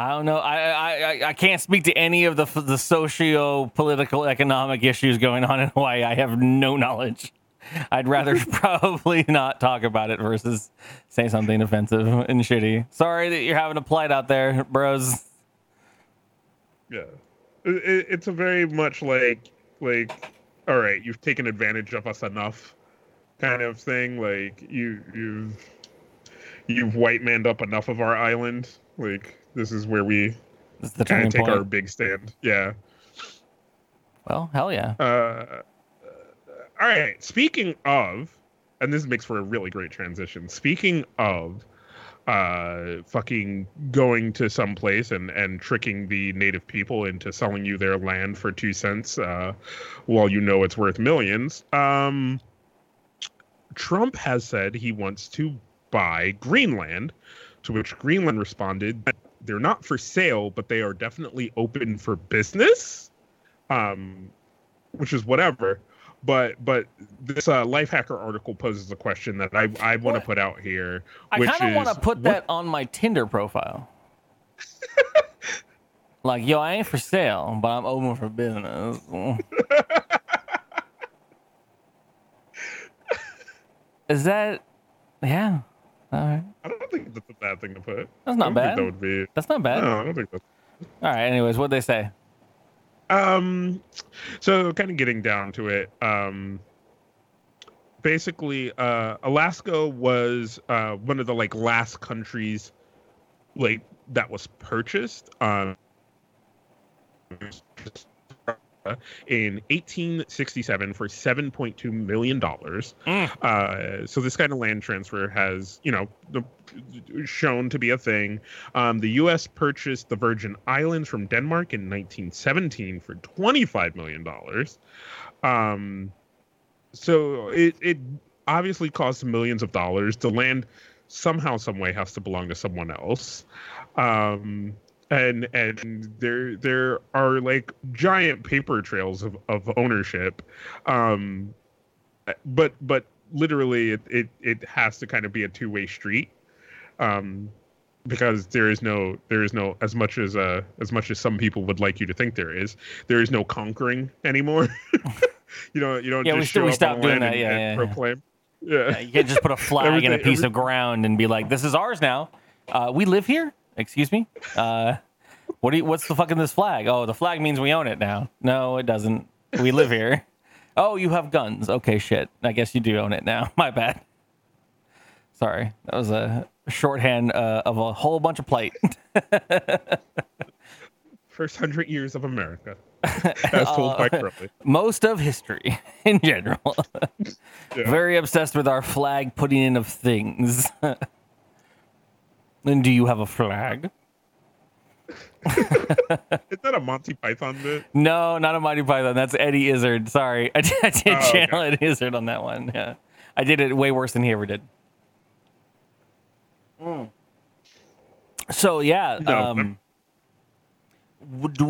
I don't know. I, I I- can't speak to any of the the socio political economic issues going on in Hawaii. I have no knowledge. I'd rather *laughs* probably not talk about it versus say something offensive and shitty. Sorry that you're having a plight out there, bros. Yeah, it- it's a very much like like all right, you've taken advantage of us enough, kind of thing. Like you you've you've white manned up enough of our island. Like this is where we kind turning of take point. our big stand. Yeah. Well, hell yeah. Uh, all right. Speaking of, and this makes for a really great transition. Speaking of, uh, fucking going to some place and and tricking the native people into selling you their land for two cents, uh, while you know it's worth millions. Um, Trump has said he wants to buy Greenland, to which Greenland responded, "They're not for sale, but they are definitely open for business." Um, which is whatever. But but this uh, life hacker article poses a question that I I want to put out here. I kind of want to put what- that on my Tinder profile. *laughs* like, yo, I ain't for sale, but I'm open for business. *laughs* Is that? Yeah. All right. I don't think that's a bad thing to put. That's not bad. That would be. That's not bad. No, I don't think that's. All right. Anyways, what'd they say? Um, so kind of getting down to it. Um, basically, uh, Alaska was uh one of the like last countries, like that was purchased. Um. In 1867 for 7.2 million dollars. Mm. Uh, so this kind of land transfer has, you know, the, shown to be a thing. Um, the U.S. purchased the Virgin Islands from Denmark in 1917 for 25 million dollars. Um, so it it obviously costs millions of dollars. The land somehow, some way, has to belong to someone else. Um, and and there there are like giant paper trails of, of ownership. Um, but but literally it, it it has to kind of be a two-way street um because there is no there is no as much as uh as much as some people would like you to think there is there is no conquering anymore *laughs* you know you don't Yeah, we just we up stopped doing that. and, Yeah, and yeah. proclaim yeah, Yeah, you can't just put a *laughs* flag in a piece every- of ground and be like, "This is ours now." Uh, we live here. Excuse me. Uh, what do you, What's the fucking this flag? Oh, the flag means we own it now. No, it doesn't. We live here. *laughs* Oh, you have guns. Okay, shit. I guess you do own it now. *laughs* My bad. Sorry, that was a shorthand uh, of a whole bunch of plight. *laughs* first hundred years of america as told by Crowley. Most of history in general. Yeah. Very obsessed with our flag putting in of things. And do you have a flag? *laughs* is that a monty python bit No, not a Monty Python. That's Eddie Izzard. Sorry, *laughs* I did, I did Oh, okay. channel Eddie Izzard on that one. Yeah, I did it way worse than he ever did. So yeah, No, um,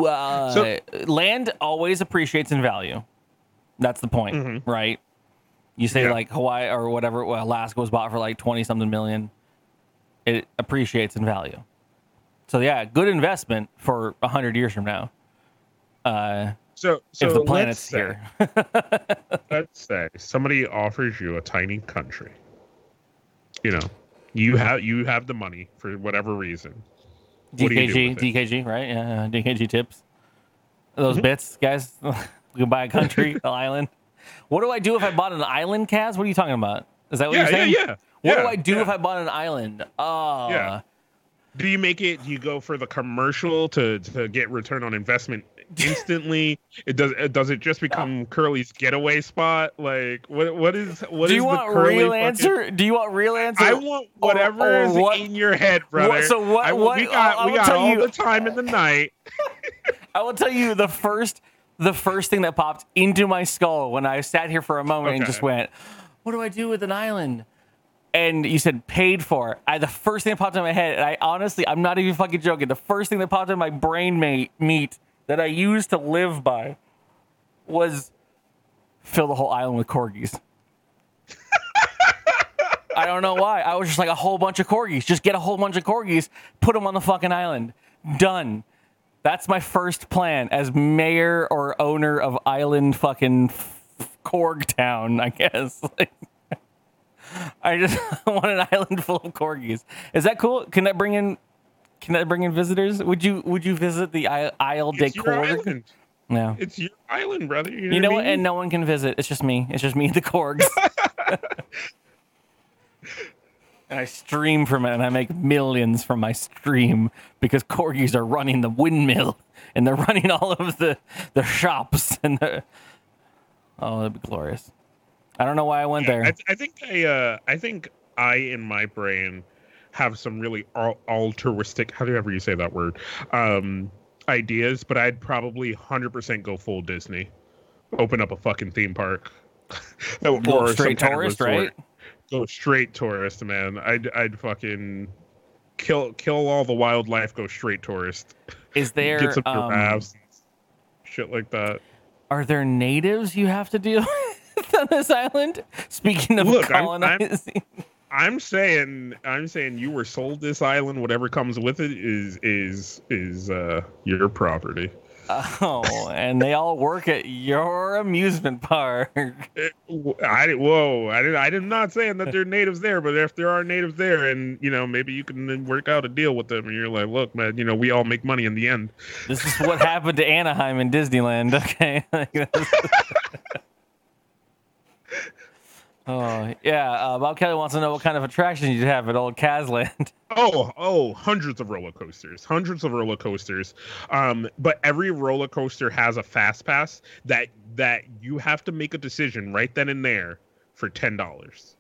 uh, So- land always appreciates in value. That's the point, Mhm. right? You say Yeah. like Hawaii or whatever, well, Alaska was bought for like twenty something million. It appreciates in value. So yeah, good investment for a hundred years from now. Uh, So, so if the planet's say, here, *laughs* let's say somebody offers you a tiny country. You know, you have you have the money for whatever reason. What do do DKG? DKG, right? Yeah, DKG tips. Those Mm-hmm. bits, guys. *laughs* you can buy a country, *laughs* an island. What do I do if I bought an island, Kaz? What are you talking about? Is that what Yeah, you're saying? yeah, yeah. What do I do yeah. if I bought an island? Oh, Yeah. Do you make it? Do you go for the commercial to to get return on investment *laughs* instantly? it does. It, does it just become Curley's getaway spot? Like what? What is? What do you the want real fucking- answer? Do you want real answer? I want whatever or is what- in your head, brother. so what- I, what- we got I we got all you- the time in the *laughs* night. I will tell you the first the first thing that popped into my skull when I sat here for a moment and just went, "What do I do with an island?" And you said paid for. I the first thing that popped in my head, and I honestly, I'm not even fucking joking. The first thing that popped in my brain mate meat that I used to live by was fill the whole island with corgis. I don't know why. I was just like a whole bunch of corgis. Just get a whole bunch of corgis, put them on the fucking island. Done. That's my first plan as mayor or owner of island fucking Korg Town, I guess. *laughs* I just *laughs* want an island full of corgis. Is that cool? Can that bring in? Can that bring in visitors? Would you Would you visit the Isle, Isle de It's your Korg? It's your island, brother. You know, You know what? what? And no one can visit. It's just me. It's just me and the Korgs. *laughs* and I stream from it, and I make millions from my stream because corgis are running the windmill and they're *laughs* running all of the the shops and the. Oh, that'd be glorious. I don't know why I went there. I, I think I uh I think I in my brain have some really al- altruistic however you say that word um ideas, but I'd probably hundred percent go full Disney, open up a fucking theme park, *laughs* or Go straight tourist, right? Go straight tourist, man. I'd I'd fucking kill kill all the wildlife. Go straight tourist. Is *laughs* there Get some um, giraffes, shit like that. are there natives you have to deal with *laughs* on this island? Speaking of Look, I'm- I'm- I'm saying I'm saying you were sold this island. Whatever comes with it is is is uh your property. oh, and they all work at your amusement park. It- I whoa I did I did not saying that there are natives there, but if there are natives there, and you know maybe you can then work out a deal with them, and you're like, look, man, you know we all make money in the end. This is what happened to Anaheim in Disneyland. Okay. *laughs* *laughs* Oh yeah, uh, Bob Kelly wants to know what kind of attraction you'd have at Old Kazland. *laughs* Oh, oh, hundreds of roller coasters, hundreds of roller coasters. Um, but every roller coaster has a fast pass that that you have to make a decision right then and there for ten dollars.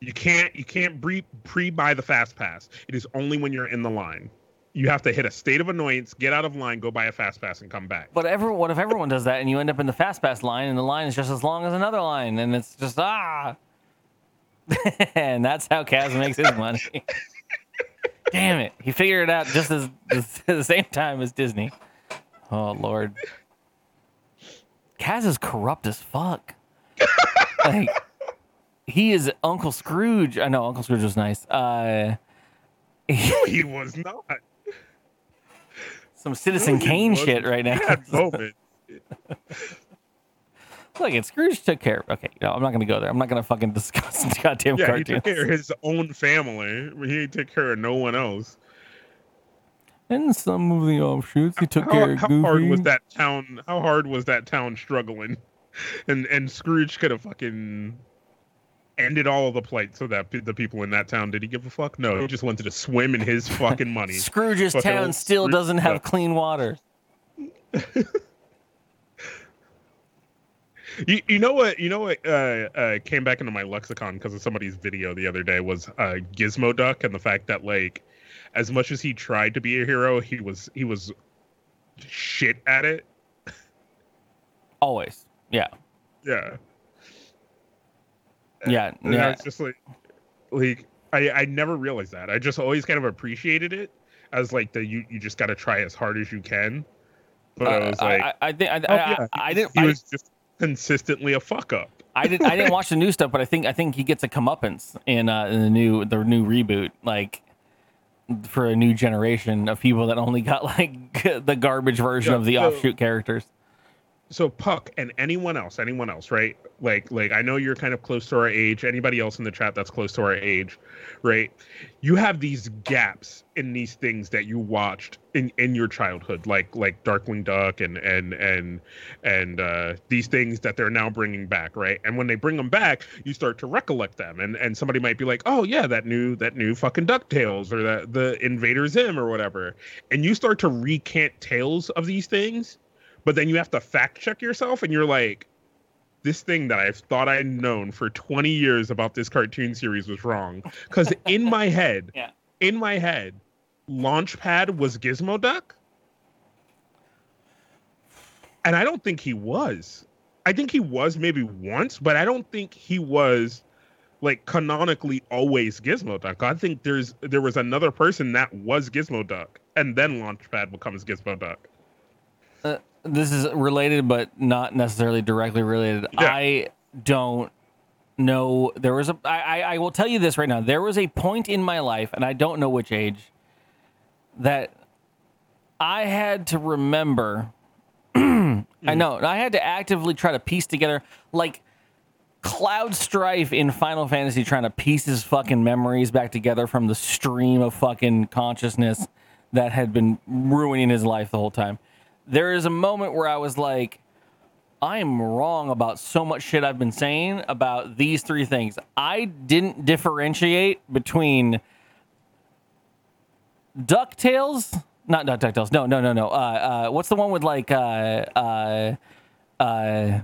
You can't you can't pre pre buy the fast pass. It is only when you're in the line. You have to hit a state of annoyance, get out of line, go buy a fast pass, and come back. But what if everyone does that and you end up in the fast pass line and the line is just as long as another line and it's just ah, *laughs* and that's how Kaz makes his money. *laughs* Damn it, he figured it out just as, *laughs* as the same time as Disney. Oh lord, Kaz is corrupt as fuck. like he is Uncle Scrooge. I know Uncle Scrooge was nice. Uh, No, he was not. Some Citizen Kane shit right now. *laughs* Look, it Scrooge took care. Okay, no, I'm not gonna go there. I'm not gonna fucking *laughs* discuss goddamn Yeah, he took care of his own family. He took care of no one else. In some of the offshoots, he took how, care of how Goofy. hard was that town? How hard was that town struggling? And and Scrooge could have fucking ended all of the plight so that the people in that town did he give a fuck? No, he just wanted to swim in his fucking money. *laughs* Scrooge's Fucking town still Scrooge doesn't have clean water. *laughs* You, you know what? You know what? Uh, uh, came back into my lexicon because of somebody's video the other day was uh, Gizmo Duck and the fact that like, as much as he tried to be a hero, he was he was shit at it. Always. Yeah. Yeah. Yeah. And I Yeah. was just like, like I I never realized that. I just always kind of appreciated it as like the you you just got to try as hard as you can. But I Uh, was like, I, I think I, oh, I, yeah, I, I he- didn't. He I, was just consistently a fuck up. I didn't. I didn't watch the new stuff, but I think I think he gets a comeuppance in uh, in the new the new reboot, like for a new generation of people that only got *laughs* like the garbage version Yeah, of the so- offshoot characters. So Puck and anyone else, anyone else, right? Like, like I know you're kind of close to our age. Anybody else in the chat that's close to our age, right? You have these gaps in these things that you watched in in your childhood, like like Darkwing Duck and and and and uh, these things that they're now bringing back, right? And when they bring them back, you start to recollect them, and and somebody might be like, oh yeah, that new that new fucking Ducktales or that the Invader Zim or whatever, and you start to recant tales of these things but then you have to fact check yourself and you're like this thing that i've thought i'd known for 20 years about this cartoon series was wrong. Because in my *laughs* head Yeah. in my head launchpad was gizmo duck? And i don't think he was. I think he was maybe once but i don't think he was like canonically always gizmo duck. I think there's there was another person that was gizmo duck and then launchpad becomes gizmo duck uh, this is related but not necessarily directly related. Yeah. I don't know. There was a. I, I I will tell you this right now. There was a point in my life, and I don't know which age, that I had to remember. *clears throat* I mm. know I had to actively try to piece together like. Cloud Strife in Final Fantasy trying to piece his fucking memories back together from the stream of fucking consciousness that had been ruining his life the whole time. There is a moment where I was like, I am wrong about so much shit I've been saying about these three things. I didn't differentiate between DuckTales. Not not DuckTales. No, no, no, no. Uh, uh, what's the one with like uh, uh, uh,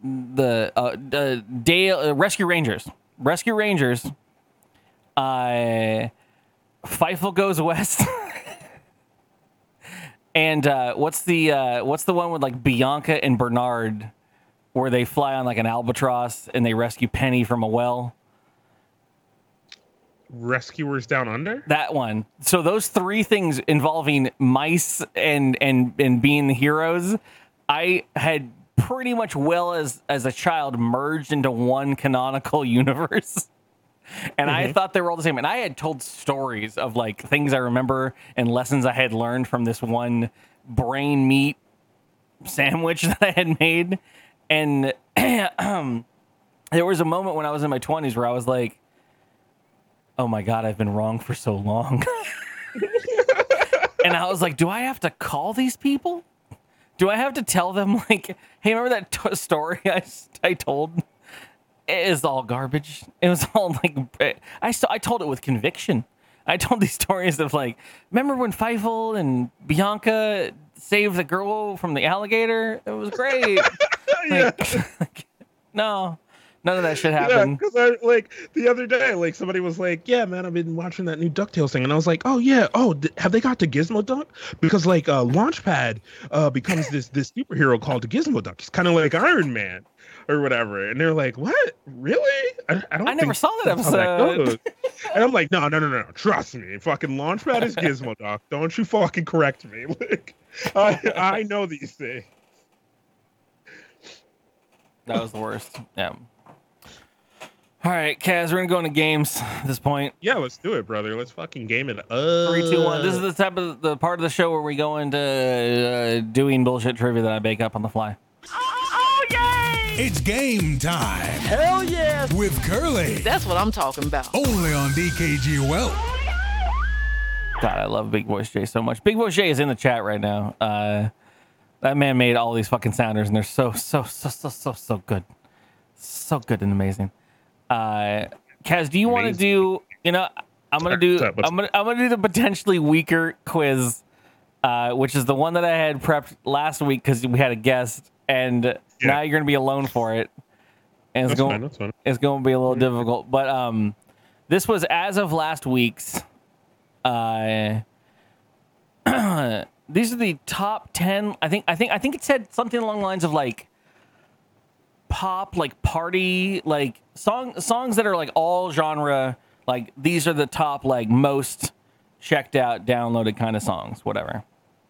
the uh, Dale Rescue Rangers? Rescue Rangers. Uh, Fievel goes west. *laughs* and uh, what's the uh, what's the one with like Bianca and Bernard, where they fly on like an albatross and they rescue Penny from a well? rescuers down under That one. So those three things involving mice and and and being the heroes, I had pretty much well as as a child merged into one canonical *laughs* universe. And I thought they were all the same. And I had told stories of like things I remember and lessons I had learned from this one brain meat sandwich *laughs* that I had made. And *clears throat* um, there was a moment when I was in my 20s where I was like, oh my God, I've been wrong for so long. *laughs* and I was like, do I have to call these people? Do I have to tell them, like, hey, remember that t- story I told? It is all garbage. *laughs* It was all like, I, st- I told it with conviction. I told *laughs* these stories of like, remember when Fievel and Bianca saved the girl from the alligator? It was great. *laughs* yeah, Like, no, none of that shit yeah, happened. because I like the other day, like somebody was like, "Yeah, man, I've been watching that new Ducktales thing," and I was like, "Oh yeah, oh, th- have they got to Gizmo Duck? Because like uh, Launchpad uh, becomes this this superhero called Gizmo Duck. He's kind of like Iron Man." Or whatever, and they're like, "What? Really? I, I don't. I never saw that episode." goes." and I'm like, "No, no, no, no! Trust me. Fucking Launchpad is *laughs* Gizmo Duck. Don't you fucking correct me. *laughs* Like, I I know these things." That was the worst. Yeah. All right, Kaz, we're gonna go into games at this point. Yeah, let's do it, brother. Let's fucking game it up. Three, two, one. This is the type of the part of the show where we go into uh, doing bullshit trivia that I bake up on the fly. It's game time Hell yeah. with Curley. That's what I'm talking about. Only on DKG Welp. God, I love Big Voice Jay so much. Big Voice Jay is in the chat right now. Uh, that man made all these fucking sounders, and they're so, so, so, so, so, so good, so good and amazing. Uh, Kaz, do you want to do? You know, I'm gonna do. I'm gonna. I'm gonna do the potentially weaker quiz, uh, which is the one that I had prepped last week because we had a guest, and now you're gonna be alone for it. And it's That's going. fine. Fine. It's going to be a little difficult, but um, this was as of last week's. Uh, *clears throat* these are the top ten. I think. I think. I think it said something along the lines of like pop, like party, like song songs that are like all genre Like these are the top like most checked out, downloaded kind of songs, whatever.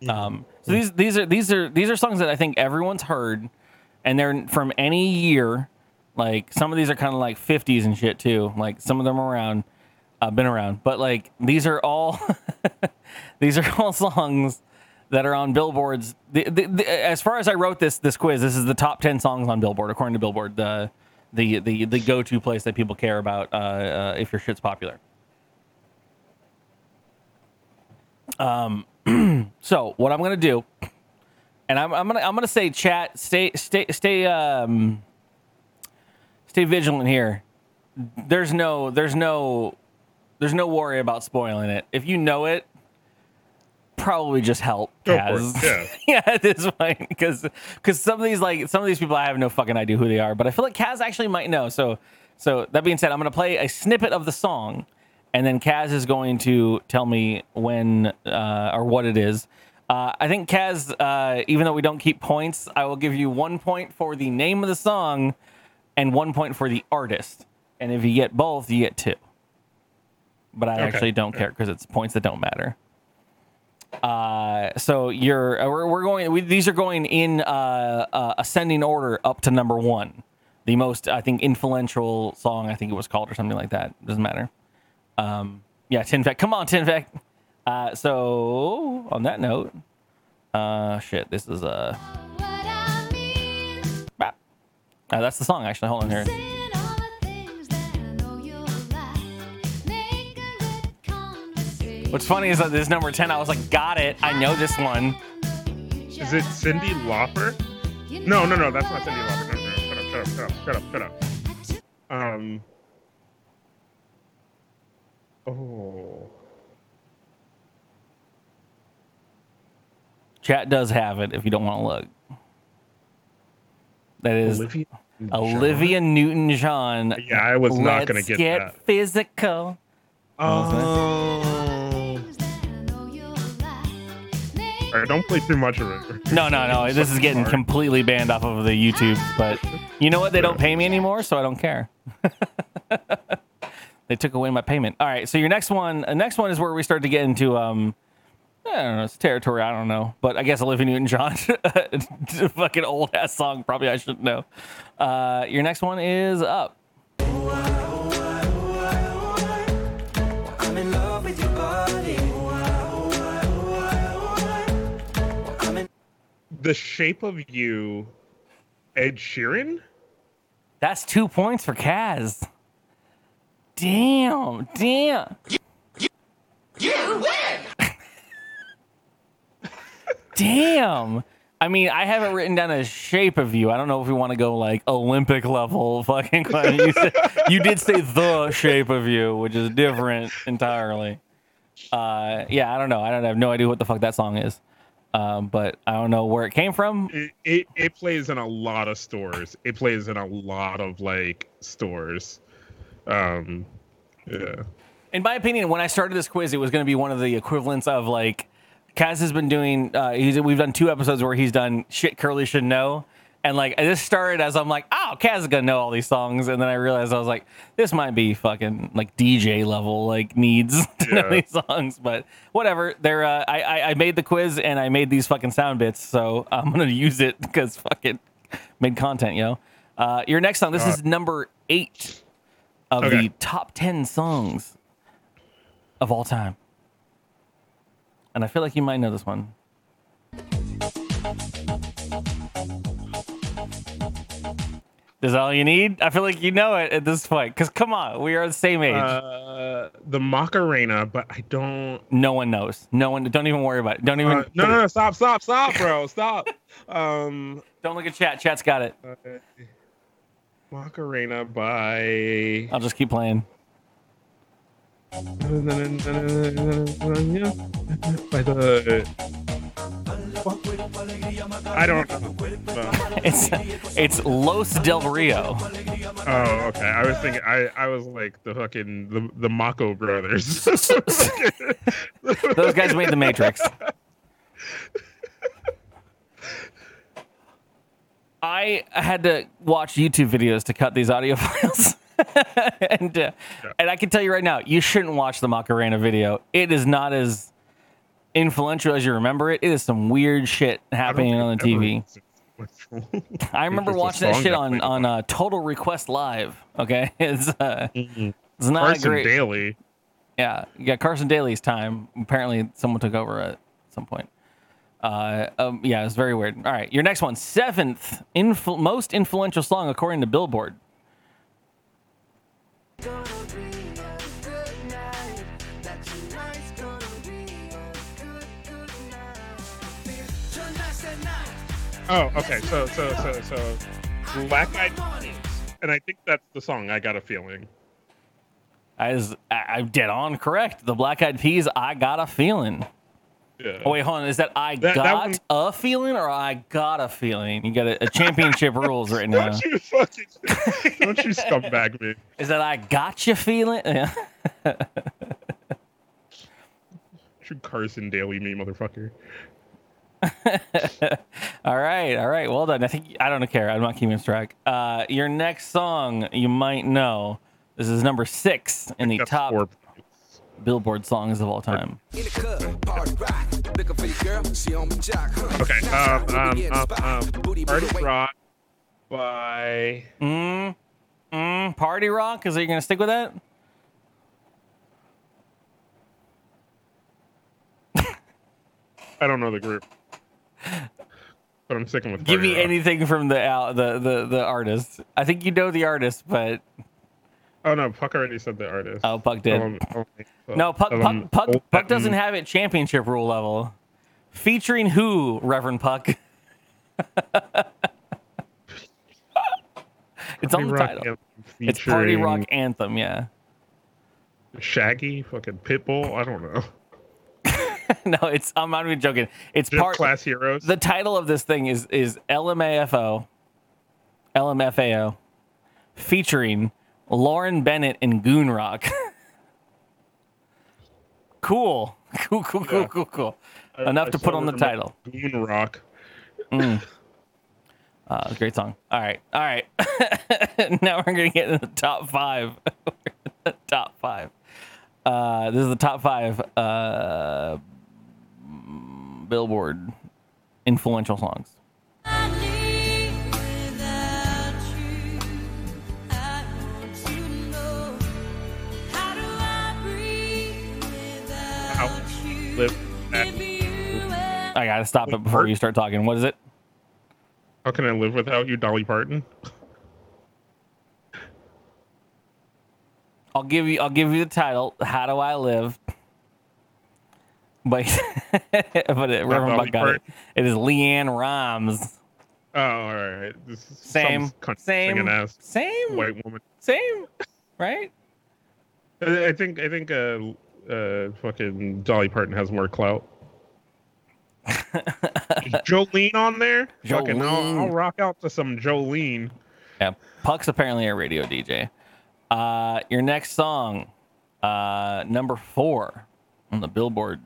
Um, so these these are these are these are songs that I think everyone's heard, and they're from any year. Like some of these are kind of like 50s and shit too. Like some of them around, uh, been around, but like these are all *laughs* these are all songs that are on billboards. The, the, the, as far as I wrote this this quiz, this is the top 10 songs on Billboard according to Billboard, the the the, the go to place that people care about uh, uh, if your shit's popular. Um, *clears throat* so what I'm gonna do, and I'm, I'm gonna I'm gonna say chat, stay stay stay um stay vigilant here. There's no there's no there's no worry about spoiling it. If you know it, probably just help. Go Kaz. it, *laughs* yeah, at this point, because because some of these like some of these people I have no fucking idea who they are, but I feel like Kaz actually might know. So so that being said, I'm gonna play a snippet of the song, and then Kaz is going to tell me when uh, or what it is. Uh, I think Kaz, uh, even though we don't keep points, I will give you one point for the name of the song and one point for the artist. And if you get both, you get two. But I Okay. actually don't care because it's points that don't matter. Uh, so you're uh, we're, we're going. We, these are going in uh, uh, ascending order up to number one. The most I think influential song I think it was called or something like that. Doesn't matter. Um, yeah, Tinfect. Come on, Tinfect. Uh, so on that note, uh, shit, this is uh, bap. Uh, that's the song actually. Hold on here. What's funny is that this number ten, I was like, got it. I know this one. Is it Cyndi Lauper? No, no, no, that's not Cyndi Lauper. No, no, no. Shut up, shut up, shut up, shut up, shut up. Um. Oh. Chat does have it if you don't want to look. That is Olivia. Olivia Newton John. Yeah, I was not gonna get get that. physical. Oh. All right, don't play too much of it. No, no, no. This is getting completely banned off of the YouTube. But you know what? They don't pay me anymore, so I don't care. *laughs* they took away my payment. All right. So your next one, uh, next one is where we start to get into um, I don't know, it's territory. I don't know, but I guess Olivia Newton-John, *laughs* fucking old ass song. Probably I shouldn't know. Uh, your next one is up. The Shape of You, Ed Sheeran. That's two points for Kaz. Damn, damn. Damn. I mean, I haven't written down a shape of you. I don't know if we want to go like Olympic level *laughs* fucking. You, said, you did say the shape of you, which is different entirely. Uh, yeah, I don't know. I don't I have no idea what the fuck that song is. Um, but I don't know where it came from. It, it it plays in a lot of stores. It plays in a lot of like stores. Um, yeah. in my opinion, when I started this quiz, it was going to be one of the equivalents of like Kaz has been doing. Uh, he's, we've done two episodes where he's done shit Curley should know, and like just started as I'm like, oh, Kaz is gonna know all these songs, and then I realized I was like, this might be fucking like DJ level like needs *laughs* to know these songs, but whatever. They're uh, I, I I made the quiz and I made these fucking sound bits, so I'm gonna *laughs* use it because fucking made content, yo. Uh, your next song. This is number eight of Okay. the top 10 songs of all time. And I feel like you might know this one. Is that all you need? I feel like you know it at this point. Because come on, we are the same age. Uh, the Macarena, but I don't. no one knows. No one. Don't even worry about it. Don't even. Uh, no, no, no! *laughs* Stop, stop, stop, bro! Stop. Um, Don't look at chat. Chat's got it. uh, Macarena by. I'll just keep playing. I don't know. It's it's Los Del Rio. oh, okay. I was thinking. I I was like the fucking the the Mako brothers. *laughs* *laughs* Those guys made the Matrix. I had to watch YouTube videos to cut these audio *laughs* files. *laughs* and uh, and I can tell you right now, you shouldn't watch the Macarena video. It is not as influential as you remember it. It is some weird shit happening on the TV. I *laughs* remember watching that shit on on uh, Total Request Live. Okay, *laughs* it's uh, Mhm. it's not Carson great. Daly. Yeah, you got Carson Daly's time. Apparently, someone took over at some point. Uh, um, yeah, it's very weird. All right, your next one, seventh influ- most influential song according to Billboard. Oh, okay. So, so, so, so, Black Eyed Peas, and I think that's the song. I got a feeling. I is I'm dead on correct. The Black Eyed Peas. I got a feeling. Yeah. Oh wait, hold on. Is that I That- that got one- a feeling or I got a feeling? You got a, a championship rules right now. Don't you fucking, *laughs* don't you scumbag me. Is that I got you feeling? Yeah. *laughs* You Carson Daly me, motherfucker. *laughs* all right, all right. Well done. I think I don't care. I'm not keeping track. Uh, your next song you might know. This is number six in the top four. Billboard songs of all time. In the club, party rock. Looking for your girl, she on my jock. Huh. Okay. Um, um, Booty in the um, um, Party. Rock by Mm, mm, Party Rock. Is it you gonna stick with that? I don't know the group, but I'm sticking with. Give me Rock. anything from the out the, the the artist. I think you know the artist, but Oh no, Puck already said the artist. oh, Puck did. Um, No, Puck, um, Puck, Puck, Puck doesn't have it championship rule level. Featuring who, Reverend Puck? *laughs* *laughs* it's on the title. It's Party Rock Anthem, yeah. Shaggy, fucking Pitbull. I don't know. *laughs* no, it's I'm not even joking. It's Just part class heroes. the title of this thing is is LMAFO LMFAO featuring Lauren Bennett and Goon Rock. *laughs* cool. Cool, cool, cool, Yeah. cool, cool. I- Enough I to put on the title. Goon Rock. Uh, *laughs* great song. All right, all right. *laughs* now we're gonna get into the top five. the top five. Uh, this is the top five uh, Billboard influential songs. Live? I gotta stop it before you start talking. What is it? How can I live without you, Dolly Parton? I'll give you. I'll give you the title. How do I live? But *laughs* but it, Reverend Puck got it. It is LeAnn Rimes. Oh, all right. This is Same. Same. Same. white woman. Same. Right. I I think I think uh, uh, fucking Dolly Parton has more clout. *laughs* Jolene on there? Fucking, I'll, Jolene. I'll rock out to some Jolene. Yeah. Puck's apparently a radio DJ. Uh, your next song, uh, number four on the Billboard.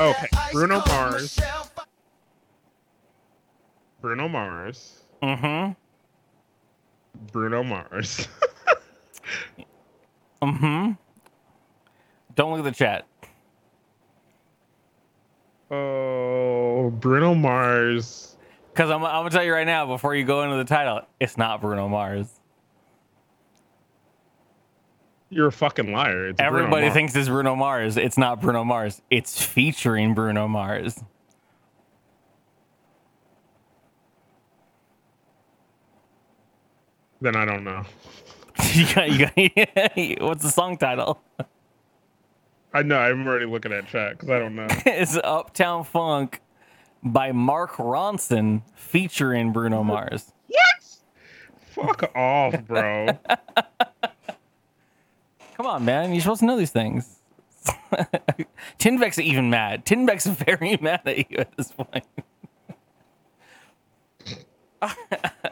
Okay, Bruno Mars. Bruno Mars. Mm-hmm. Bruno Mars. *laughs* Mm-hmm. Don't look at the chat. oh, Bruno Mars. Because I'm, I'm gonna tell you right now, before you go into the title, it's not Bruno Mars. You're a fucking liar. It's Everybody thinks it's Bruno Mars. It's not Bruno Mars. It's featuring Bruno Mars. Then I don't know. *laughs* you got, you got, *laughs* what's the song title? I know. I'm already looking at chat because I don't know. *laughs* it's Uptown Funk by Mark Ronson featuring Bruno Mars. what? Fuck off, bro. Come on, man. You're supposed to know these things. Tinbeck's even mad. Tinbeck's very mad at you at this point.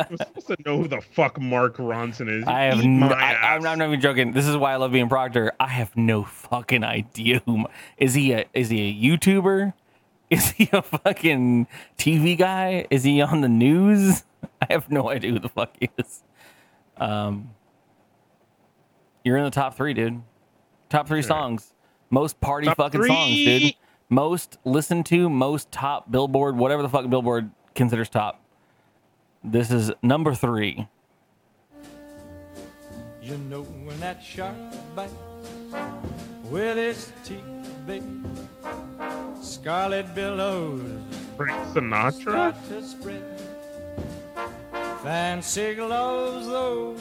I'm supposed to know who the fuck Mark Ronson is. I have no, I, I'm, not, not even joking. This is why I love being Proctor. I have no fucking idea who. Mar- Is he a is he a YouTuber? Is he a fucking TV guy? Is he on the news? I have no idea who the fuck he is. Um, you're in the top three, dude. Top three songs, most party Top fucking songs, dude. Most listened to, most top Billboard, whatever the fuck Billboard considers top. This is number three. You know when that shark bites with its teeth, baby, scarlet billows Frank Sinatra. start to spread. Fancy gloves, though,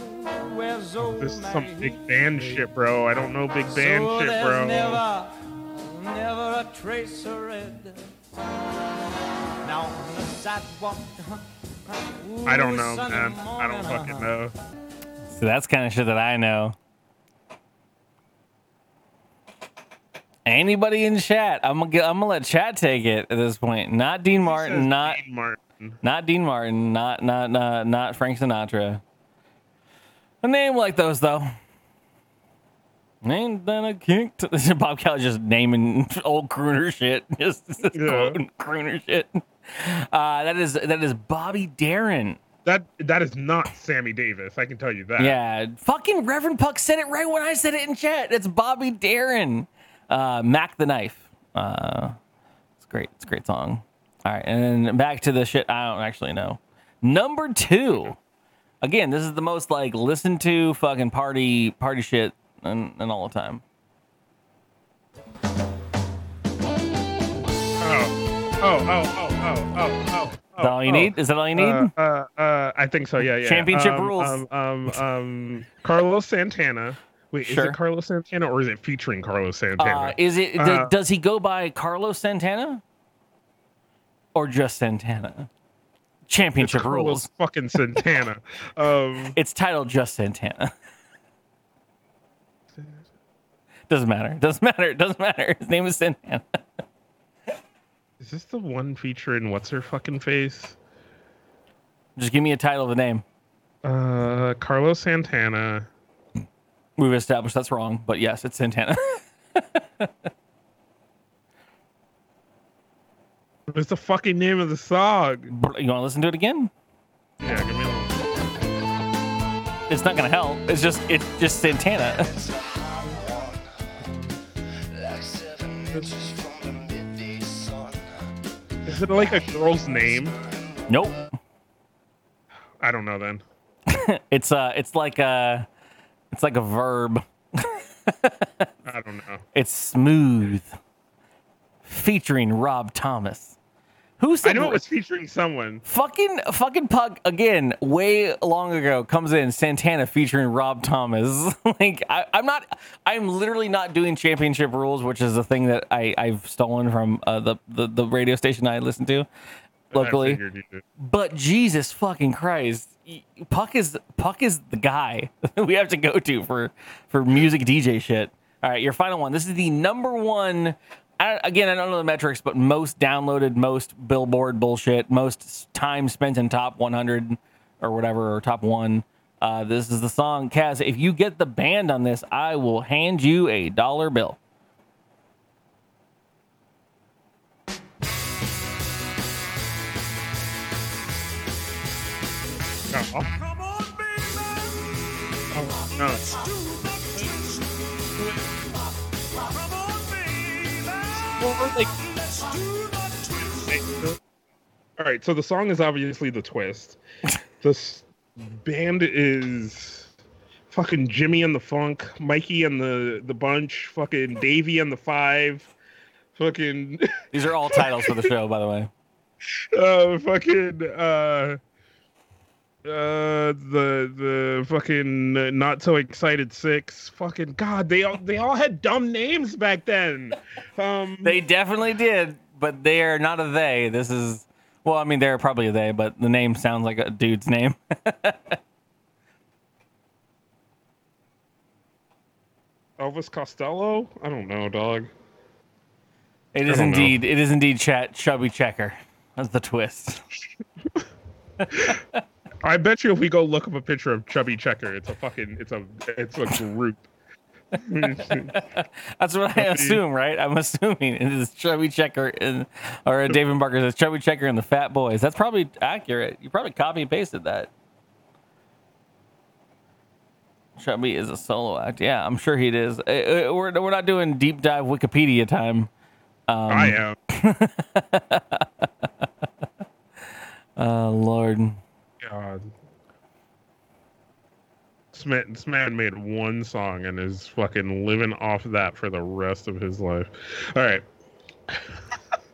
where's old This is some big band baby? shit, bro. I don't know big band so shit, bro. Never, never a trace of red. Now on the sidewalk. I don't know, man. I don't fucking know. So that's kind of shit that I know. Anybody in chat? I'm gonna I'm gonna let chat take it at this point. Not Dean Martin, not Dean Martin. not Dean Martin, not not not not Frank Sinatra. A name like those though. Ain't that a kick? To... *laughs* Bob Kelly just naming *laughs* old crooner shit, just, *laughs* just Yeah. crooner shit. *laughs* Uh, that is that is Bobby Darin. That that is not Sammy Davis. I can tell you that. Yeah, fucking Reverend Puck said it right when I said it in chat. It's Bobby Darin. Uh, Mack the Knife. Uh, it's great. It's a great song. All right, and then back to the shit I don't actually know. Number two. Again, this is the most like listened to fucking party party shit and, and all the time. Oh. Oh. Oh. Oh. Oh. Oh. Oh. Is that all you oh. need? Is that all you need? Uh, uh, uh, I think so. Yeah, yeah. Championship um, rules. Um, um, um, Carlos Santana. Wait, is it Carlos Santana or is it featuring Carlos Santana? uh, is it? uh, does he go by Carlos Santana or just Santana? Championship Carlos rules. fucking Santana. *laughs* um, It's titled just Santana. *laughs* Doesn't matter. Doesn't matter. Doesn't matter. His name is Santana. Is this the one feature in what's her fucking face? Just give me a title of the name. Uh, Carlos Santana. We've established that's wrong, but yes, it's Santana. *laughs* What is the fucking name of the song? you want to listen to it again? Yeah, give me a little. It's not gonna help. It's just it's just Santana. Is it like a girl's name? nope. I don't know then. *laughs* It's uh it's like a it's like a verb. I don't know. It's smooth. Featuring Rob Thomas. Who said I know it was featuring someone. Fucking fucking Puck again, way long ago comes in Santana featuring Rob Thomas. *laughs* like I, I'm not, I'm literally not doing championship rules, which is the thing that I I've stolen from uh, the, the the radio station I listen to locally. figured you did. But Jesus fucking Christ, Puck is Puck is the guy *laughs* we have to go to for for music DJ shit. All right, your final one. This is the number one. I, again, I don't know the metrics, but most downloaded, most Billboard bullshit, most time spent in top 100 or whatever, or top one. Uh, this is the song, Kaz. If you get the band on this, I will hand you a dollar bill. Oh. Oh, no. All right, so the song is obviously the twist. *laughs* This band is fucking Jimmy and the Funk, Mikey and the the bunch, fucking Davey and the Five, fucking These are all titles for the show, by the way. *laughs* uh fucking uh uh the the fucking uh, not so excited six fucking god they all they all had dumb names back then um They definitely did, but they are not a they. This is, well, I mean, they're probably a they, but the name sounds like a dude's name. *laughs* elvis costello i don't know dog It is don't know. indeed, it is indeed chat chubby checker. That's the twist. *laughs* i bet you if we go look up a picture of chubby checker it's a fucking it's a it's a group *laughs* That's what I assume, right? I'm assuming it is Chubby Checker and or David Barker says Chubby Checker and the Fat Boys. That's probably accurate. You probably copy and pasted that. Chubby is a solo act. Yeah, I'm sure he is. Uh, uh, We're we're not doing deep dive Wikipedia time. I am. Oh *laughs* Lord. God. This man, made one song and is fucking living off that for the rest of his life. All right.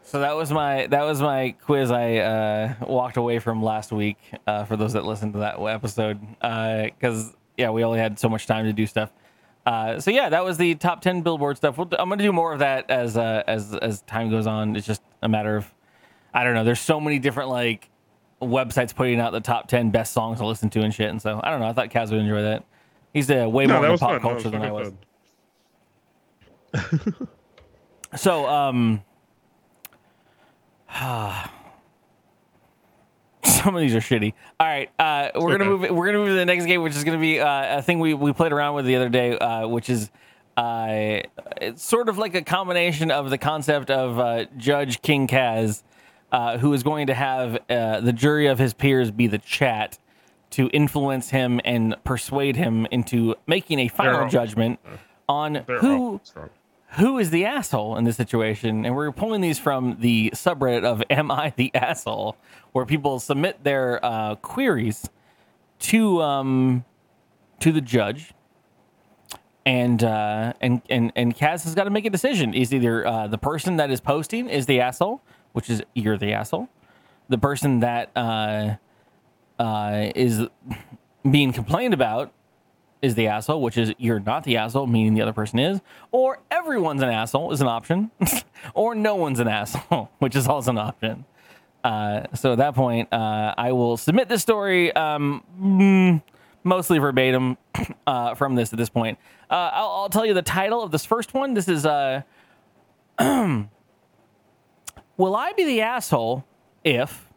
So that was my that was my quiz I uh, walked away from last week. Uh, for those that listened to that episode, because yeah, we only had so much time to do stuff. Uh, so yeah, that was the top ten Billboard stuff. We'll, I'm gonna do more of that as uh, as as time goes on. It's just a matter of I don't know. There's so many different like websites putting out the top ten best songs to listen to and shit. And so I don't know. I thought Kaz would enjoy that. He's uh, way No, more into pop fun. Culture than I was. *laughs* So, um, *sighs* some of these are shitty. All right, uh, we're gonna move. We're gonna move to the next game, which is gonna be uh, a thing we we played around with the other day, uh, which is. Uh, it's sort of like a combination of the concept of uh, Judge King Kaz, uh, who is going to have uh, the jury of his peers be the chat to influence him and persuade him into making a final all- judgment on They're who who is the asshole in this situation? And we're pulling these from the subreddit of *laughs* Am I the Asshole, where people submit their uh, queries to um, to the judge. And uh, and and and Kaz has got to make a decision. Is either uh, the person that is posting is the asshole, which is you're the asshole, the person that uh, uh, is being complained about is the asshole, which is you're not the asshole, meaning the other person is, or everyone's an asshole is an option, *laughs* or no one's an asshole, *laughs* which is also an option. Uh, so at that point, uh, I will submit this story um, mm, mostly verbatim *clears throat* uh, from this at this point. Uh, I'll, I'll tell you the title of this first one. This is uh, *clears throat* Will I be the asshole if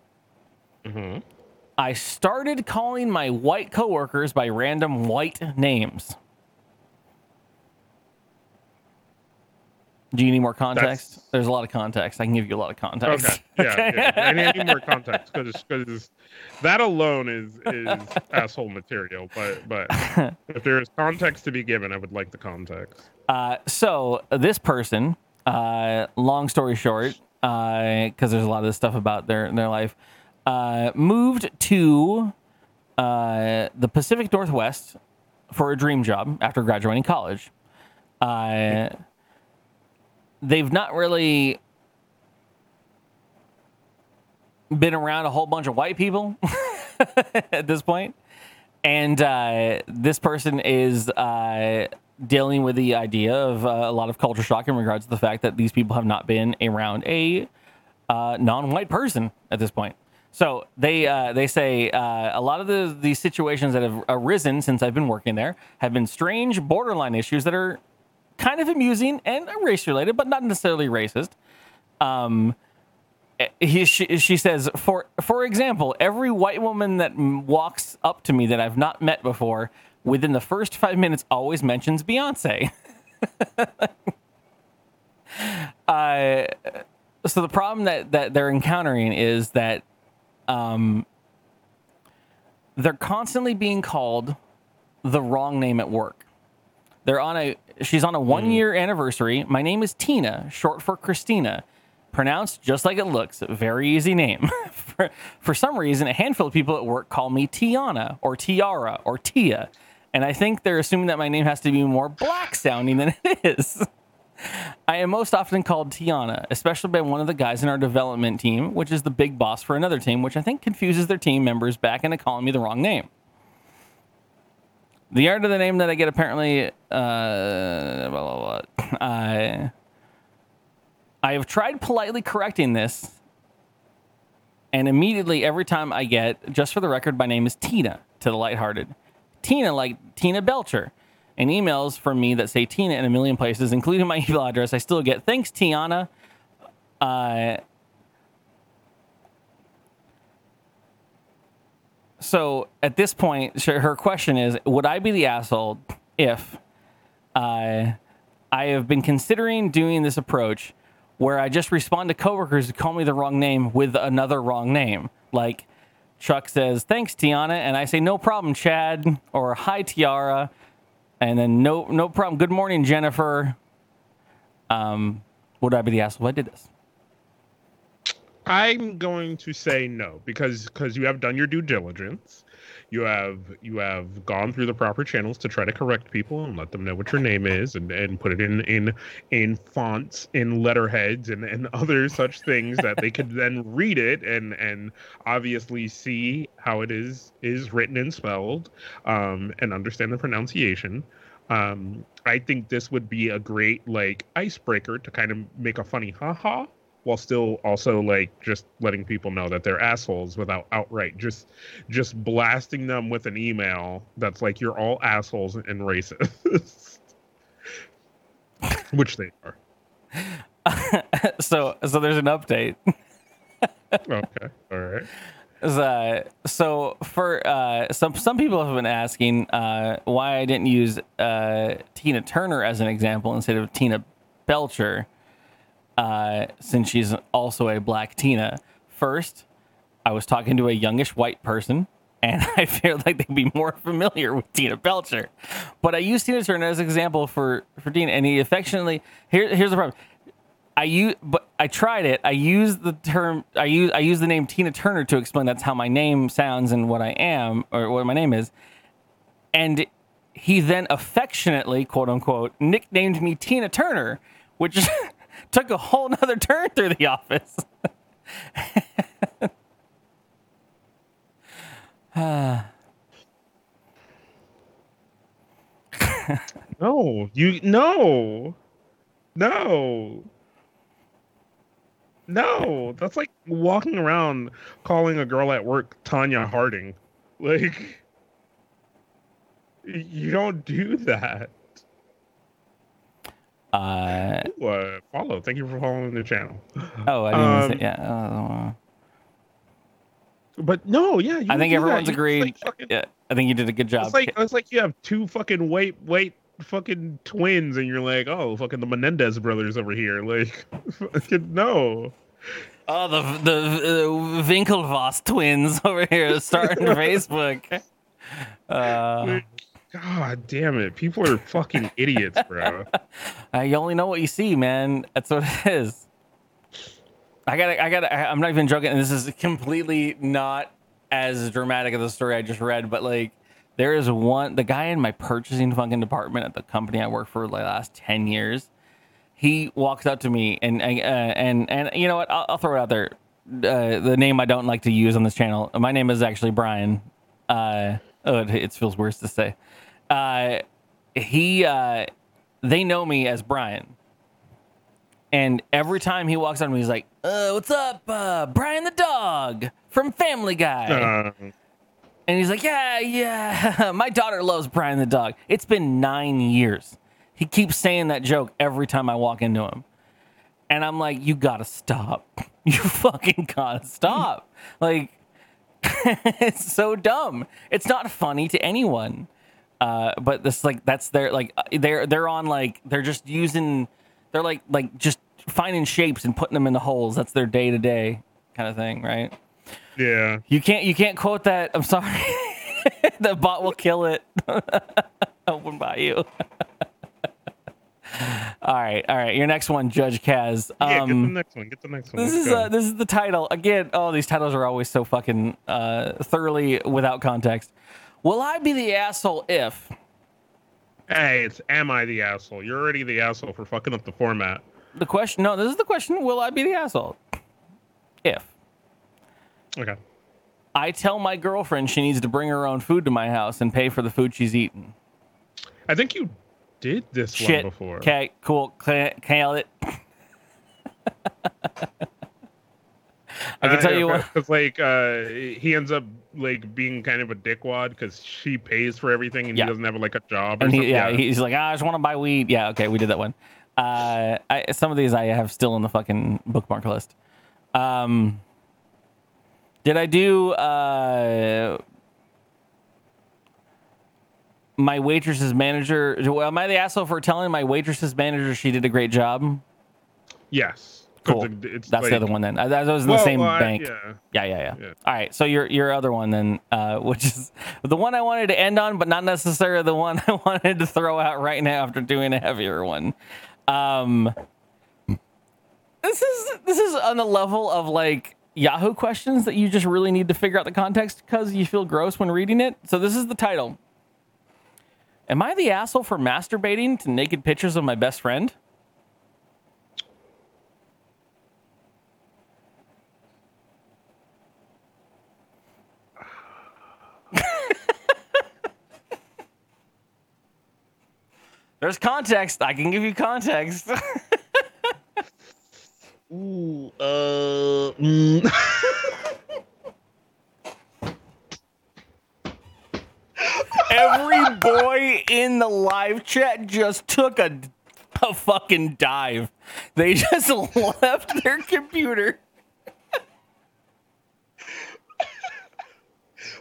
I started calling my white coworkers by random white names. Do you need more context? That's- There's a lot of context. I can give you a lot of context. Okay. Yeah. yeah. *laughs* I need, I need more context because that alone is is *laughs* asshole material. But but if there is context to be given, I would like the context. Uh, so this person, uh, long story short, because there's a lot of this stuff about their their life, uh, moved to uh, the Pacific Northwest for a dream job after graduating college. Uh, they've not really been around a whole bunch of white people *laughs* at this point. And uh, this person is uh, dealing with the idea of uh, a lot of culture shock in regards to the fact that these people have not been around a uh, non-white person at this point. So they uh, they say uh, a lot of the these situations that have arisen since I've been working there have been strange borderline issues that are kind of amusing and race related, but not necessarily racist. Um, he, she, she says, for for example, every white woman that walks up to me that I've not met before, within the first five minutes, always mentions Beyonce. *laughs* uh, so the problem that that they're encountering is that um, they're constantly being called the wrong name at work. They're on a she's on a one year anniversary. My name is Tina, short for Christina. Pronounced just like it looks. Very easy name. *laughs* for, for some reason, a handful of people at work call me Tiana or Tiara or Tia. And I think they're assuming that my name has to be more black sounding than it is. I am most often called Tiana, especially by one of the guys in our development team, which is the big boss for another team, which I think confuses their team members back into calling me the wrong name. The art of the name that I get apparently, uh, blah, blah, blah. I, I have tried politely correcting this, and immediately every time I get, just for the record, my name is Tina to the lighthearted. Tina, like Tina Belcher. And emails from me that say Tina in a million places, including my *laughs* email address, I still get thanks, Tiana. Uh, so at this point, her question is Would I be the asshole if uh, I have been considering doing this approach where I just respond to coworkers who call me the wrong name with another wrong name. Like Chuck says, "Thanks, Tiana," and I say, "No problem, Chad," or "Hi, Tiara," and then "No, no problem. Good morning, Jennifer." Um, would I be the asshole if I did this? I'm going to say no because because you have done your due diligence. You have you have gone through the proper channels to try to correct people and let them know what your name is and, and put it in in in fonts in letterheads and, and *laughs* other such things that they could then read it and and obviously see how it is is written and spelled um, and understand the pronunciation. Um, I think this would be a great like icebreaker to kind of make a funny haha while still also like just letting people know that they're assholes without outright just just blasting them with an email that's like you're all assholes and racist. Which they are. *laughs* So, so there's an update. okay all right. Uh, so for uh, some some people have been asking uh, why I didn't use uh, Tina Turner as an example instead of Tina Belcher, uh, since she's also a black Tina. First, I was talking to a youngish white person, and *laughs* I feel like they'd be more familiar with Tina Belcher. But I used Tina Turner as an example for for Tina, and he affectionately here here's the problem. I use, but I tried it. I used the term. I use I use the name Tina Turner to explain that's how my name sounds and what I am or what my name is. And he then affectionately, quote unquote, nicknamed me Tina Turner, which *laughs* took a whole nother turn through the office. *sighs* no you no no. No that's like walking around calling a girl at work tonya harding. Like you don't do that Uh, Ooh, uh, follow. Thank you for following the channel. oh, I didn't Um, say, yeah. uh, But no, yeah, you I think that. everyone's You agreed. like, fucking- yeah, I think you did a good job. It's like it's like you have two fucking white white fucking twins, and you're like, oh, fucking the Menendez brothers over here. *laughs* Like, fucking no. Oh, the the uh, Winklevoss twins *laughs* over here starting *laughs* Facebook. Uh, God damn it, people are fucking idiots, bro. *laughs* uh, you only know what you see, man. That's what it is. I gotta, I gotta. I'm not even joking. And this is completely not as dramatic as the story I just read, but like, there is one. The guy in my purchasing fucking department at the company I worked for the last ten years. He walks up to me and uh, and and you know what? I'll, I'll throw it out there. Uh, the name I don't like to use on this channel. My name is actually Brian. Uh, oh, it, it feels worse to say. Uh, he, uh, they know me as Brian. And every time he walks on me, he's like, uh, what's up? Uh, Brian the dog from Family Guy. Uh, And he's like, yeah, yeah. *laughs* My daughter loves Brian the dog. It's been nine years. He keeps saying that joke every time I walk into him. And I'm like, you gotta stop. *laughs* You fucking gotta stop. like, *laughs* it's so dumb. It's not funny to anyone. Uh, but this like that's their like uh, they're they're on like they're just using they're like like just finding shapes and putting them in the holes. That's their day to day kind of thing, right? yeah. You can't you can't quote that. I'm sorry. *laughs* the bot will kill it. *laughs* Open by you. *laughs* all right, all right. Your next one, Judge Kaz. Yeah, get the Um, next one. Get the next one. this Let's is uh, this is the title again. Oh, these titles are always so fucking uh, thoroughly without context. Will I be the asshole if? hey, it's am I the asshole? You're already the asshole for fucking up the format. The question. No, this is the question. Will I be the asshole if Okay. I tell my girlfriend she needs to bring her own food to my house and pay for the food she's eaten? I think you did this Shit. one before. Okay, cool. Nailed it. *laughs* I can tell you what. *laughs* Because like uh, he ends up like being kind of a dickwad because she pays for everything and Yeah. he doesn't have like a job. Or And he, something. yeah, he's like, "Ah, I just want to buy weed. Yeah, okay, we did that one. Uh, I, some of these I have still in the fucking bookmark list. Um, did I do uh, my waitress's manager. Well, am I the asshole for telling my waitress's manager she did a great job? Yes. Cool. *laughs* it's That's like- the other one then. I, that was in the same well, I- bank. yeah. Yeah, yeah, yeah, Yeah. All right. So your your other one then, uh, *laughs* which is the one I wanted to end on, but not necessarily the one *laughs* I wanted to throw out right now after doing a heavier one. Um, this is this is on the level of like Yahoo questions that you just really need to figure out the context because you feel gross when reading it. So this is the title. Am I the asshole for masturbating to naked pictures of my best friend? There's context. I can give you context. *laughs* Ooh, uh, mm. Every boy in the live chat just took a, a fucking dive. They just *laughs* left their computer.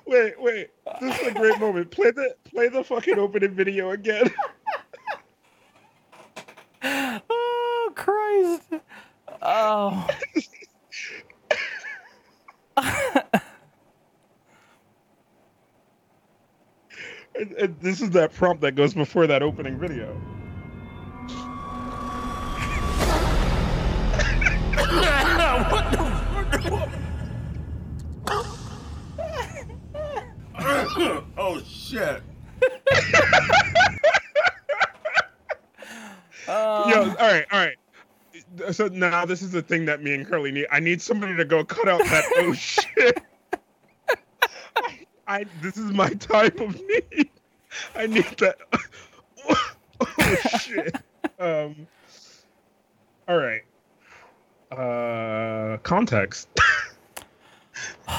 wait, wait. This is a great moment. Play the play the fucking opening video again. *laughs* Oh Christ! Oh, and, and this is that prompt that goes before that opening video. what *laughs* the? Oh shit. *laughs* Yo, all right, all right. So now this is the thing that me and Curley need. I need somebody to go cut out that *laughs* oh shit. I, I this is my type of need. I need that. *laughs* oh shit. Um. All right. Uh, context. *sighs*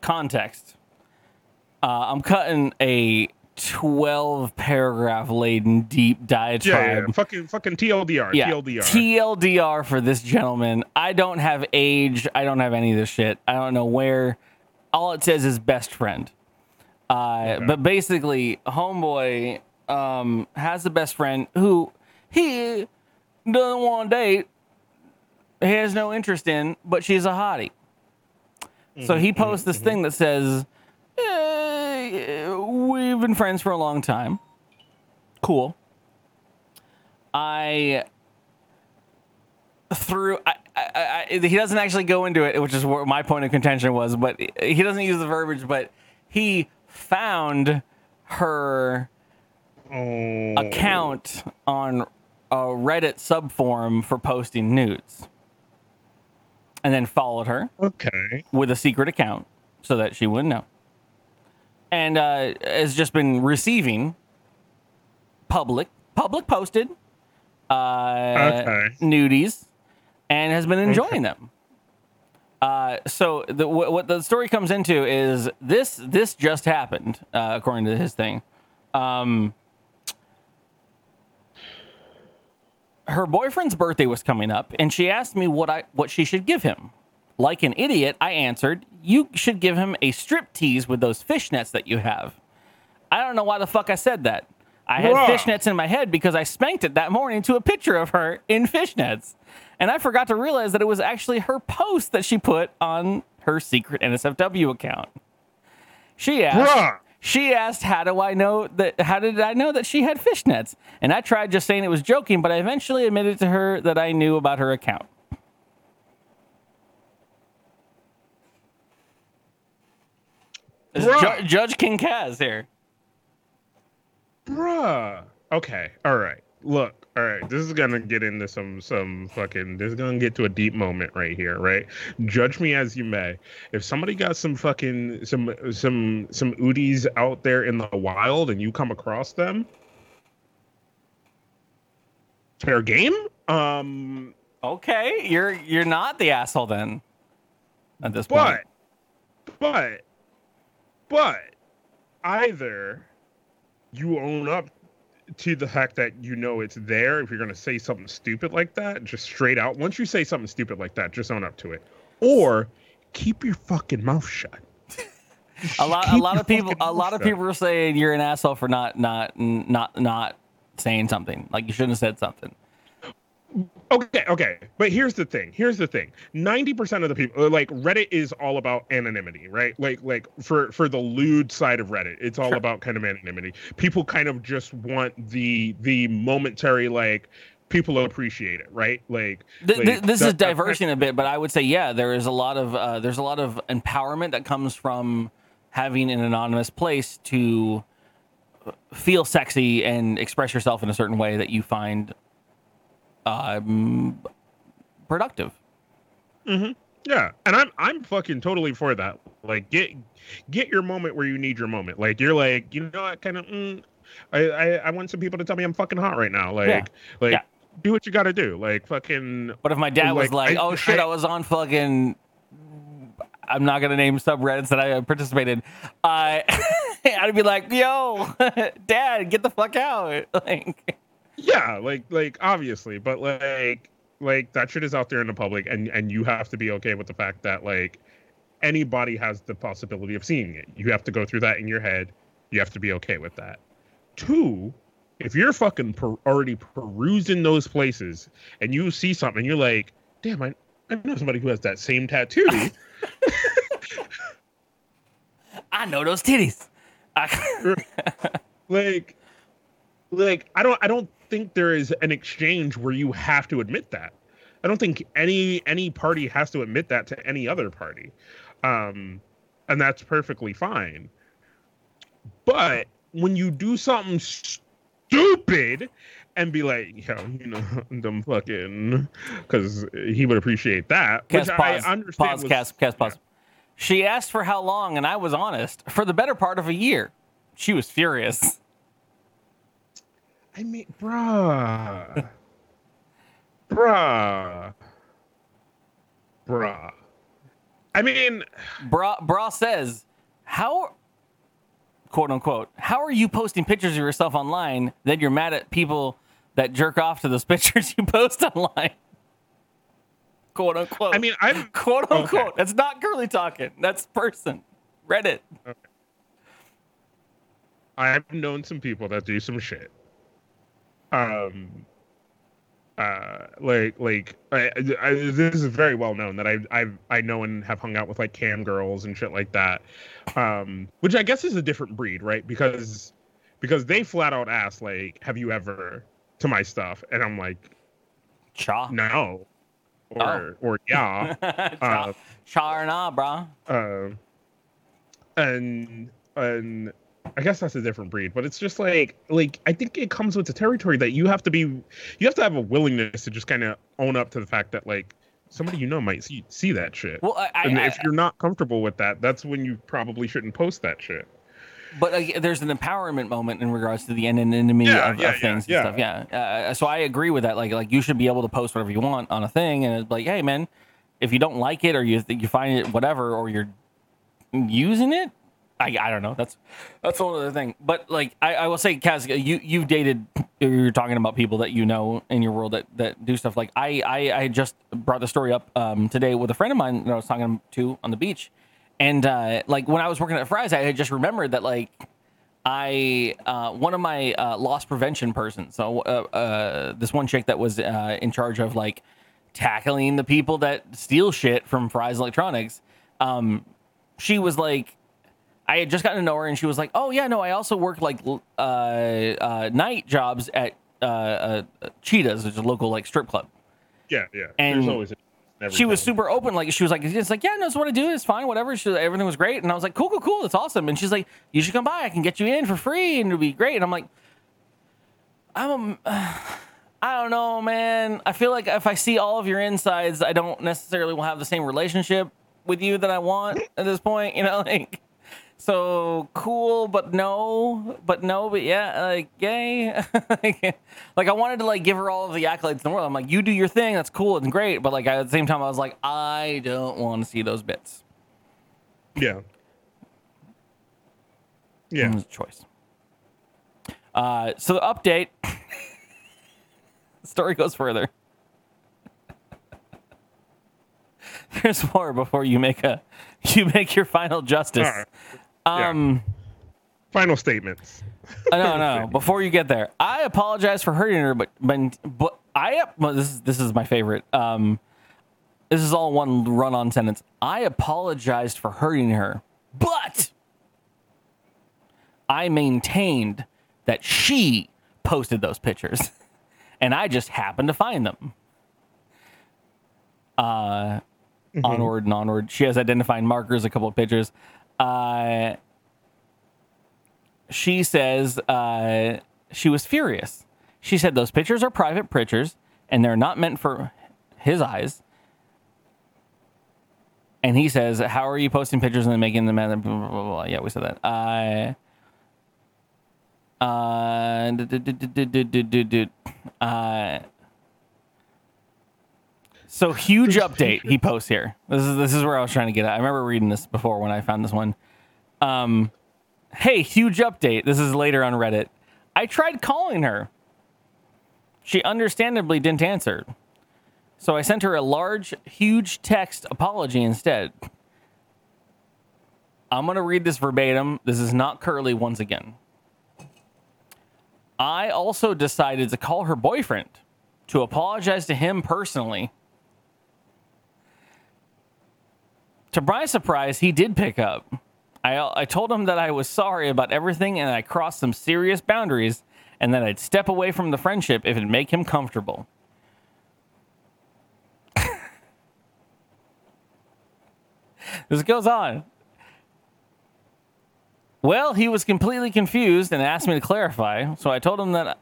context. Uh, I'm cutting a 12 paragraph laden deep Yeah, diatribe. yeah, fucking fucking TLDR. Yeah, TLDR. TLDR for this gentleman. I don't have age. I don't have any of this shit. I don't know where. All it says is best friend. Uh, But basically, homeboy um, has a best friend who he doesn't want to date. He has no interest in, but she's a hottie. So he posts this thing that says, eh, "We've been friends for a long time. Cool. I through I, I, I, he doesn't actually go into it, which is what my point of contention was. But he doesn't use the verbiage. But he found her Oh. account on a Reddit subforum for posting nudes, and then followed her Okay. with a secret account so that she wouldn't know. And uh, has just been receiving public, public posted uh, Okay. nudies and has been enjoying them. Uh, so the, what, what the story comes into is this this just happened uh, according to his thing. Um, her boyfriend's birthday was coming up, and she asked me what I what she should give him. Like an idiot, I answered, "You should give him a strip tease with those fishnets that you have." I don't know why the fuck I said that. I had fishnets in my head because I spanked it that morning to a picture of her in fishnets. And I forgot to realize that it was actually her post that she put on her secret NSFW account. She asked, Bruh. she asked, "How do I know that? How did I know that she had fishnets?" And I tried just saying it was joking, but I eventually admitted to her that I knew about her account. This is Bruh. Ju- Judge King Kaz here. Bruh. Okay. All right. Look. All right. This is gonna get into some some fucking. This is gonna get to a deep moment right here. Right. Judge me as you may. If somebody got some fucking some some some Udis out there in the wild and you come across them, fair game. Um. Okay, you're you're not the asshole then. At this point, But, but, but, either you own up to the fact that you know it's there. If you're going to say something stupid like that, just straight out. Once you say something stupid like that, just own up to it. Or keep your fucking mouth shut. a lot a lot of people a lot of people are saying you're an asshole for not not not not saying something. Like you shouldn't have said something. Okay, okay. But here's the thing. Here's the thing. 90% of the people like Reddit is all about anonymity, right? Like like for for the lewd side of Reddit, it's all about kind of anonymity. People kind of just want the the momentary like people appreciate it, right? Like, Th- th- this that- is diversion a bit, but I would say yeah, there is a lot of uh, there's a lot of empowerment that comes from having an anonymous place to feel sexy and express yourself in a certain way that you find um, productive. Yeah, and I'm I'm fucking totally for that. Like get get your moment where you need your moment. Like you're like, you know what, kind of mm, I, I I want some people to tell me I'm fucking hot right now. Like Yeah. like Yeah. do what you got to do. Like fucking But if my dad was Like, like, I- "Oh shit, I- I, was on fucking," I'm not gonna name subreddits that I participated. I *laughs* I'd be like, "Yo, *laughs* dad, get the fuck out!" *laughs* Like, yeah, like like obviously, but like like that shit is out there in the public and and you have to be okay with the fact that like anybody has the possibility of seeing it. You have to go through that in your head. You have to be okay with that. Two, if you're fucking per- already perusing those places and you see something, you're like, damn, I, I know somebody who has that same tattoo. *laughs* I know those titties. I, *laughs* like, like I don't, I don't think there is an exchange where you have to admit that. I don't think any any party has to admit that to any other party, um, and that's perfectly fine. But when you do something stupid and be like, yo, you know, *laughs* them fucking, because he would appreciate that. Kaz, which pause, I understand. pause, was- Kaz, Kaz, pause. She asked for how long, and I was honest. For the better part of a year, she was furious. I mean, bruh, bruh, bruh. I mean, Bra, Bra says, "How, quote unquote, how are you posting pictures of yourself online? Then you're mad at people that jerk off to those *laughs* pictures you post online." Quote unquote. I mean, I'm *laughs* quote okay. unquote. That's not girly talking. That's person. Reddit. I've known some people that do some shit. Um, uh, like like I, I, this is very well known that I I I know and have hung out with like cam girls and shit like that. Um, which I guess is a different breed, right? Because because they flat out ask like, "Have you ever?" to my stuff, and I'm like, Cha. no, or or yeah. *laughs* Cha, Uh, cha or nah, brah. uh, and and I guess that's a different breed, but it's just like like I think it comes with the territory that you have to be you have to have a willingness to just kind of own up to the fact that like somebody you know might see see that shit. Well, I, and I- if you're not comfortable with that, that's when you probably shouldn't post that shit. But uh, there's an empowerment moment in regards to the anonymity Yeah, of, yeah, of things yeah, and stuff. Yeah. Uh, so I agree with that. Like, like you should be able to post whatever you want on a thing, and it's like, hey, man, if you don't like it or you you find it whatever, or you're using it, I, I don't know. That's that's a whole other thing. But like, I, I will say, Kaz, you you've dated. You're talking about people that you know in your world that that do stuff. Like I I, I just brought the story up um, today with a friend of mine that I was talking to on the beach. And uh, like when I was working at Fry's, I had just remembered that like I uh, one of my uh, loss prevention persons. So uh, uh, this one chick that was uh, in charge of like tackling the people that steal shit from Fry's Electronics. Um, she was like, I had just gotten to know her, and she was like, "Oh yeah, no, I also work like uh, uh, night jobs at uh, uh, Cheetahs, which is a local like strip club." Yeah, yeah. And There's always she was super open. Like she was like, it's like, yeah, no, it's what I do. It's fine, whatever. She, everything was great, and I was like, cool, cool, cool. It's awesome. And she's like, you should come by. I can get you in for free, and it'll be great. And I'm like, I'm, *sighs* I don't know, man. I feel like if I see all of your insides, I don't necessarily will have the same relationship with you that I want at this point. You know, *laughs* like. So cool, but no, but no, but yeah, like yay. *laughs* like I wanted to like give her all of the accolades in the world. I'm like, you do your thing, that's cool and great. But like at the same time, I was like, I don't want to see those bits. Yeah. It Yeah. was a choice. Uh, so the update. the *laughs* story goes further. *laughs* There's more before you make a you make your final justice. Right. Um, Final statements. uh, no, no. Before you get there, I apologize for hurting her, but but but I well, this is this is my favorite. Um, this is all one run-on sentence. I apologized for hurting her, but I maintained that she posted those pictures, *laughs* and I just happened to find them. Uh, onward and onward. She has identifying markers, a couple of pictures uh, she says uh, she was furious. She said those pictures are private pictures and they're not meant for his eyes. And he says, "How are you posting pictures and then making them?" Blah, blah, blah, blah. Yeah, we said that. Uh, uh, uh, so huge update he posts here. This is this is where I was trying to get at. I remember reading this before when I found this one. Um, hey, huge update. This is later on Reddit. I tried calling her. She understandably didn't answer. So I sent her a large, huge text apology instead. I'm going to read this verbatim. This is not Curley once again. I also decided to call her boyfriend to apologize to him personally. To my surprise, he did pick up. I, I told him that I was sorry about everything and I crossed some serious boundaries and that I'd step away from the friendship if it'd make him comfortable. *laughs* this goes on. Well, he was completely confused and asked me to clarify, so I told him that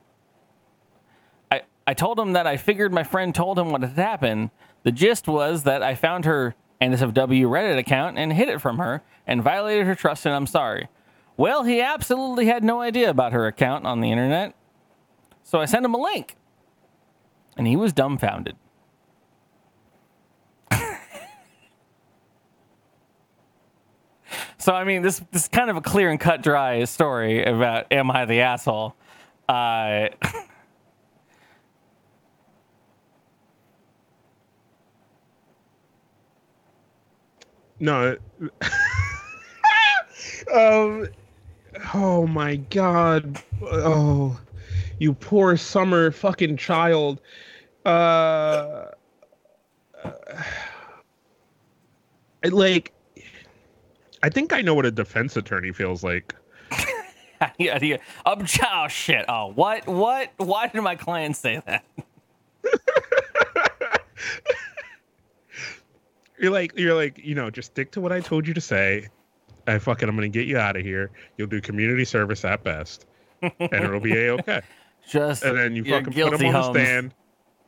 I, I told him that I figured my friend told him what had happened. The gist was that I found her NSFW Reddit account and hid it from her and violated her trust, and I'm sorry. Well, he absolutely had no idea about her account on the internet, so I sent him a link, and he was dumbfounded. so I mean, this this is kind of a clear and cut dry story about am I the asshole? Uh, *laughs* No. *laughs* um. Oh my god. Oh, you poor summer fucking child. Uh. I *sighs* like. I think I know what a defense attorney feels like. *laughs* yeah, yeah. Um, oh shit! Oh, what? What? Why did my client say that? *laughs* You're like, you're like, you know, just stick to what I told you to say. I fucking, I'm gonna get you out of here. You'll do community service at best, and it'll be a okay. *laughs* Just And then you fucking put him on the stand,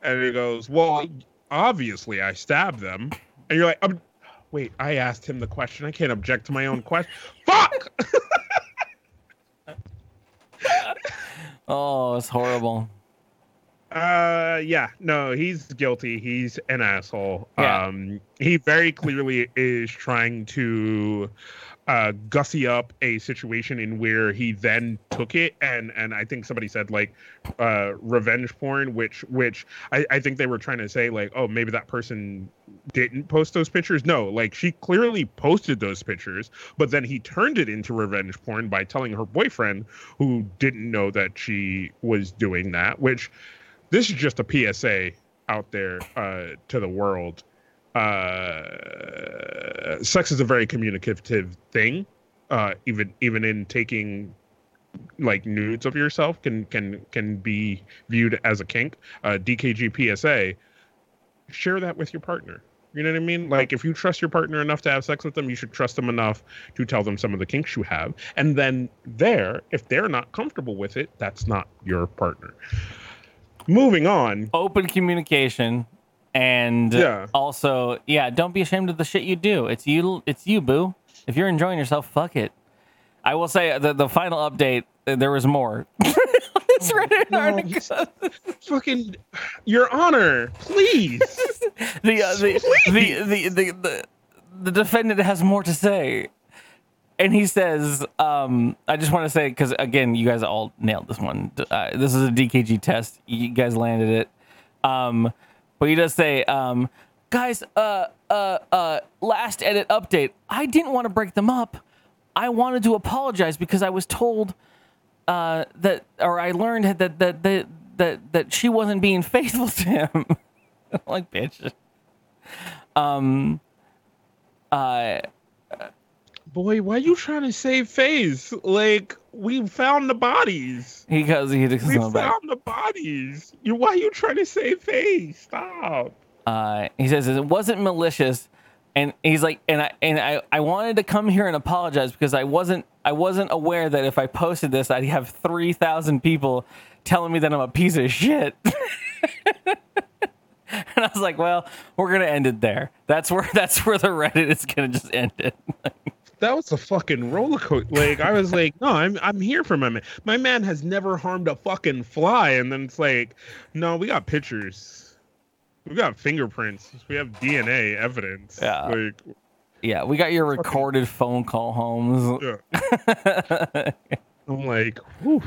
and he goes, "Well, obviously I stabbed them." And you're like, um, "Wait, I asked him the question. I can't object to my own question." *laughs* Fuck. *laughs* Oh, it's horrible. Uh, yeah, no, he's guilty. He's an asshole. Yeah. Um, he very clearly is trying to uh, gussy up a situation in where he then took it and and I think somebody said like uh, revenge porn, which which I, I think they were trying to say like, oh, maybe that person didn't post those pictures. No, like she clearly posted those pictures, but then he turned it into revenge porn by telling her boyfriend, who didn't know that she was doing that, which this is just a PSA out there uh, to the world. Uh, sex is a very communicative thing. Uh, even even in taking like nudes of yourself can can can be viewed as a kink. Uh, DKG PSA. Share that with your partner. You know what I mean? Like if you trust your partner enough to have sex with them, you should trust them enough to tell them some of the kinks you have. And then there, if they're not comfortable with it, that's not your partner. Moving on. Open communication, and Yeah. also, yeah, don't be ashamed of the shit you do. It's you. It's you, boo. If you're enjoying yourself, fuck it. I will say the the final update. uh, There was more. *laughs* It's Reddit No, article. fucking your honor, please. *laughs* the, uh, the, the, the, the, the, the defendant has more to say. And he says, um, I just want to say, because again, you guys all nailed this one. Uh, this is a DKG test. You guys landed it. Um, but he does say, um, guys, uh, uh, uh, last edit update. I didn't want to break them up, I wanted to apologize because I was told uh, that, or I learned that that that that that she wasn't being *laughs* faithful to him. *laughs* Like, bitch. Um. Uh. Boy, why are you trying to save face? Like we found the bodies. He goes. He We something back. found the bodies. You why are you trying to save face? Stop. uh, he says it wasn't malicious and he's like and I and I, I wanted to come here and apologize because I wasn't I wasn't aware that if I posted this I'd have 3000 people telling me that I'm a piece of shit. *laughs* and I was like, well, we're going to end it there. That's where *laughs* that's where the Reddit is going to just end it. *laughs* That was a fucking roller coaster. Like I was like, no, I'm I'm here for my man. My man has never harmed a fucking fly, and then it's like, no, we got pictures, we got fingerprints, we have DNA evidence. Yeah. Like, yeah, we got your recorded phone call homes. yeah. *laughs* I'm like, whew.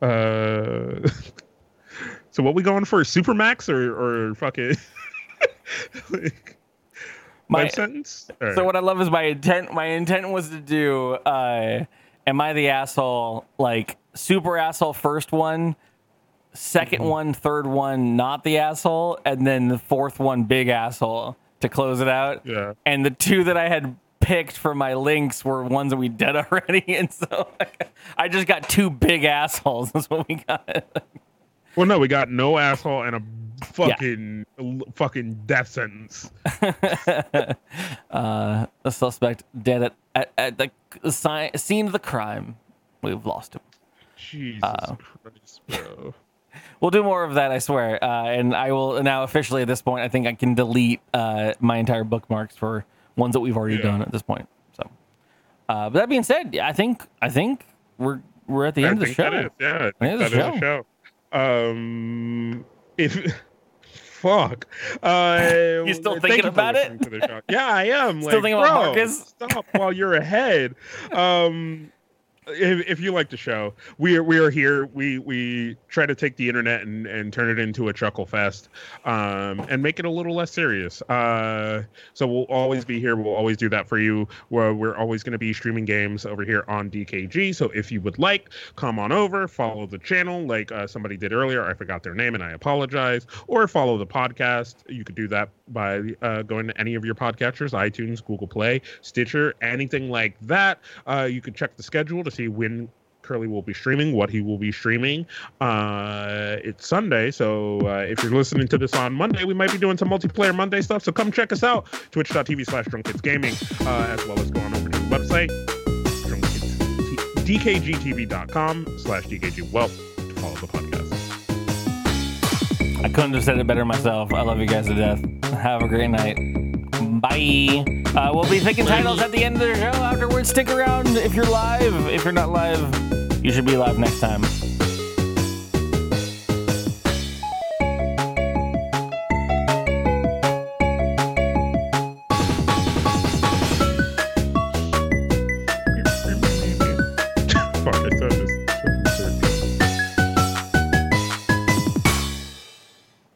Uh, *laughs* so what we going for? Supermax or or fucking *laughs* like My- life sentence? All So what I love is my intent. My intent was to do. Uh, am I the asshole? Like super asshole first one, 2nd one, third one, not the asshole, and then the fourth one, big asshole to close it out. Yeah. And the two that I had picked for my links were ones that we did *laughs* already, and so I just got two big assholes. That's what we got. *laughs* Well, no, we got no asshole and a fucking fucking death sentence. *laughs* uh, the suspect dead at, at, at the si- scene of the crime. We've lost him. Jesus Uh, Christ, bro. *laughs* We'll do more of that, I swear. Uh, and I will now officially at this point. I think I can delete uh, my entire bookmarks for ones that we've already Yeah. done at this point. So, uh, but that being said, I think I think we're we're at the I end of the show. is, yeah, I End of the that is a show. Um, if *laughs* fuck, *laughs* uh, You still thinking about it? listening to the show. Yeah, I am. *laughs* Still like, thinking about Marcus? Stop while you're ahead. Um. If, if you like the show, we are we are here. We we try to take the internet and, and turn it into a chuckle fest, um, and make it a little less serious. Uh, so we'll always be here. We'll always do that for you. We're, we're always going to be streaming games over here on DKG. So if you would like, come on over, follow the channel like uh, somebody did earlier. I forgot their name and I apologize. Or follow the podcast. You could do that by uh, going to any of your podcatchers, iTunes, Google Play, Stitcher, anything like that. Uh, you can check the schedule to see when Curley will be streaming, what he will be streaming. Uh, it's Sunday, so uh, if you're listening to this on Monday, we might be doing some multiplayer Monday stuff. So come check us out, twitch.tv slash drunkkidsgaming, uh, as well as go on over to the website, dkgtv.com slash dkgwelp to follow the podcast. I couldn't have said it better myself. I love you guys to death. Have a great night. Bye. Uh, we'll be picking titles at the end of the show. Afterwards, stick around if you're live. If you're not live, you should be live next time.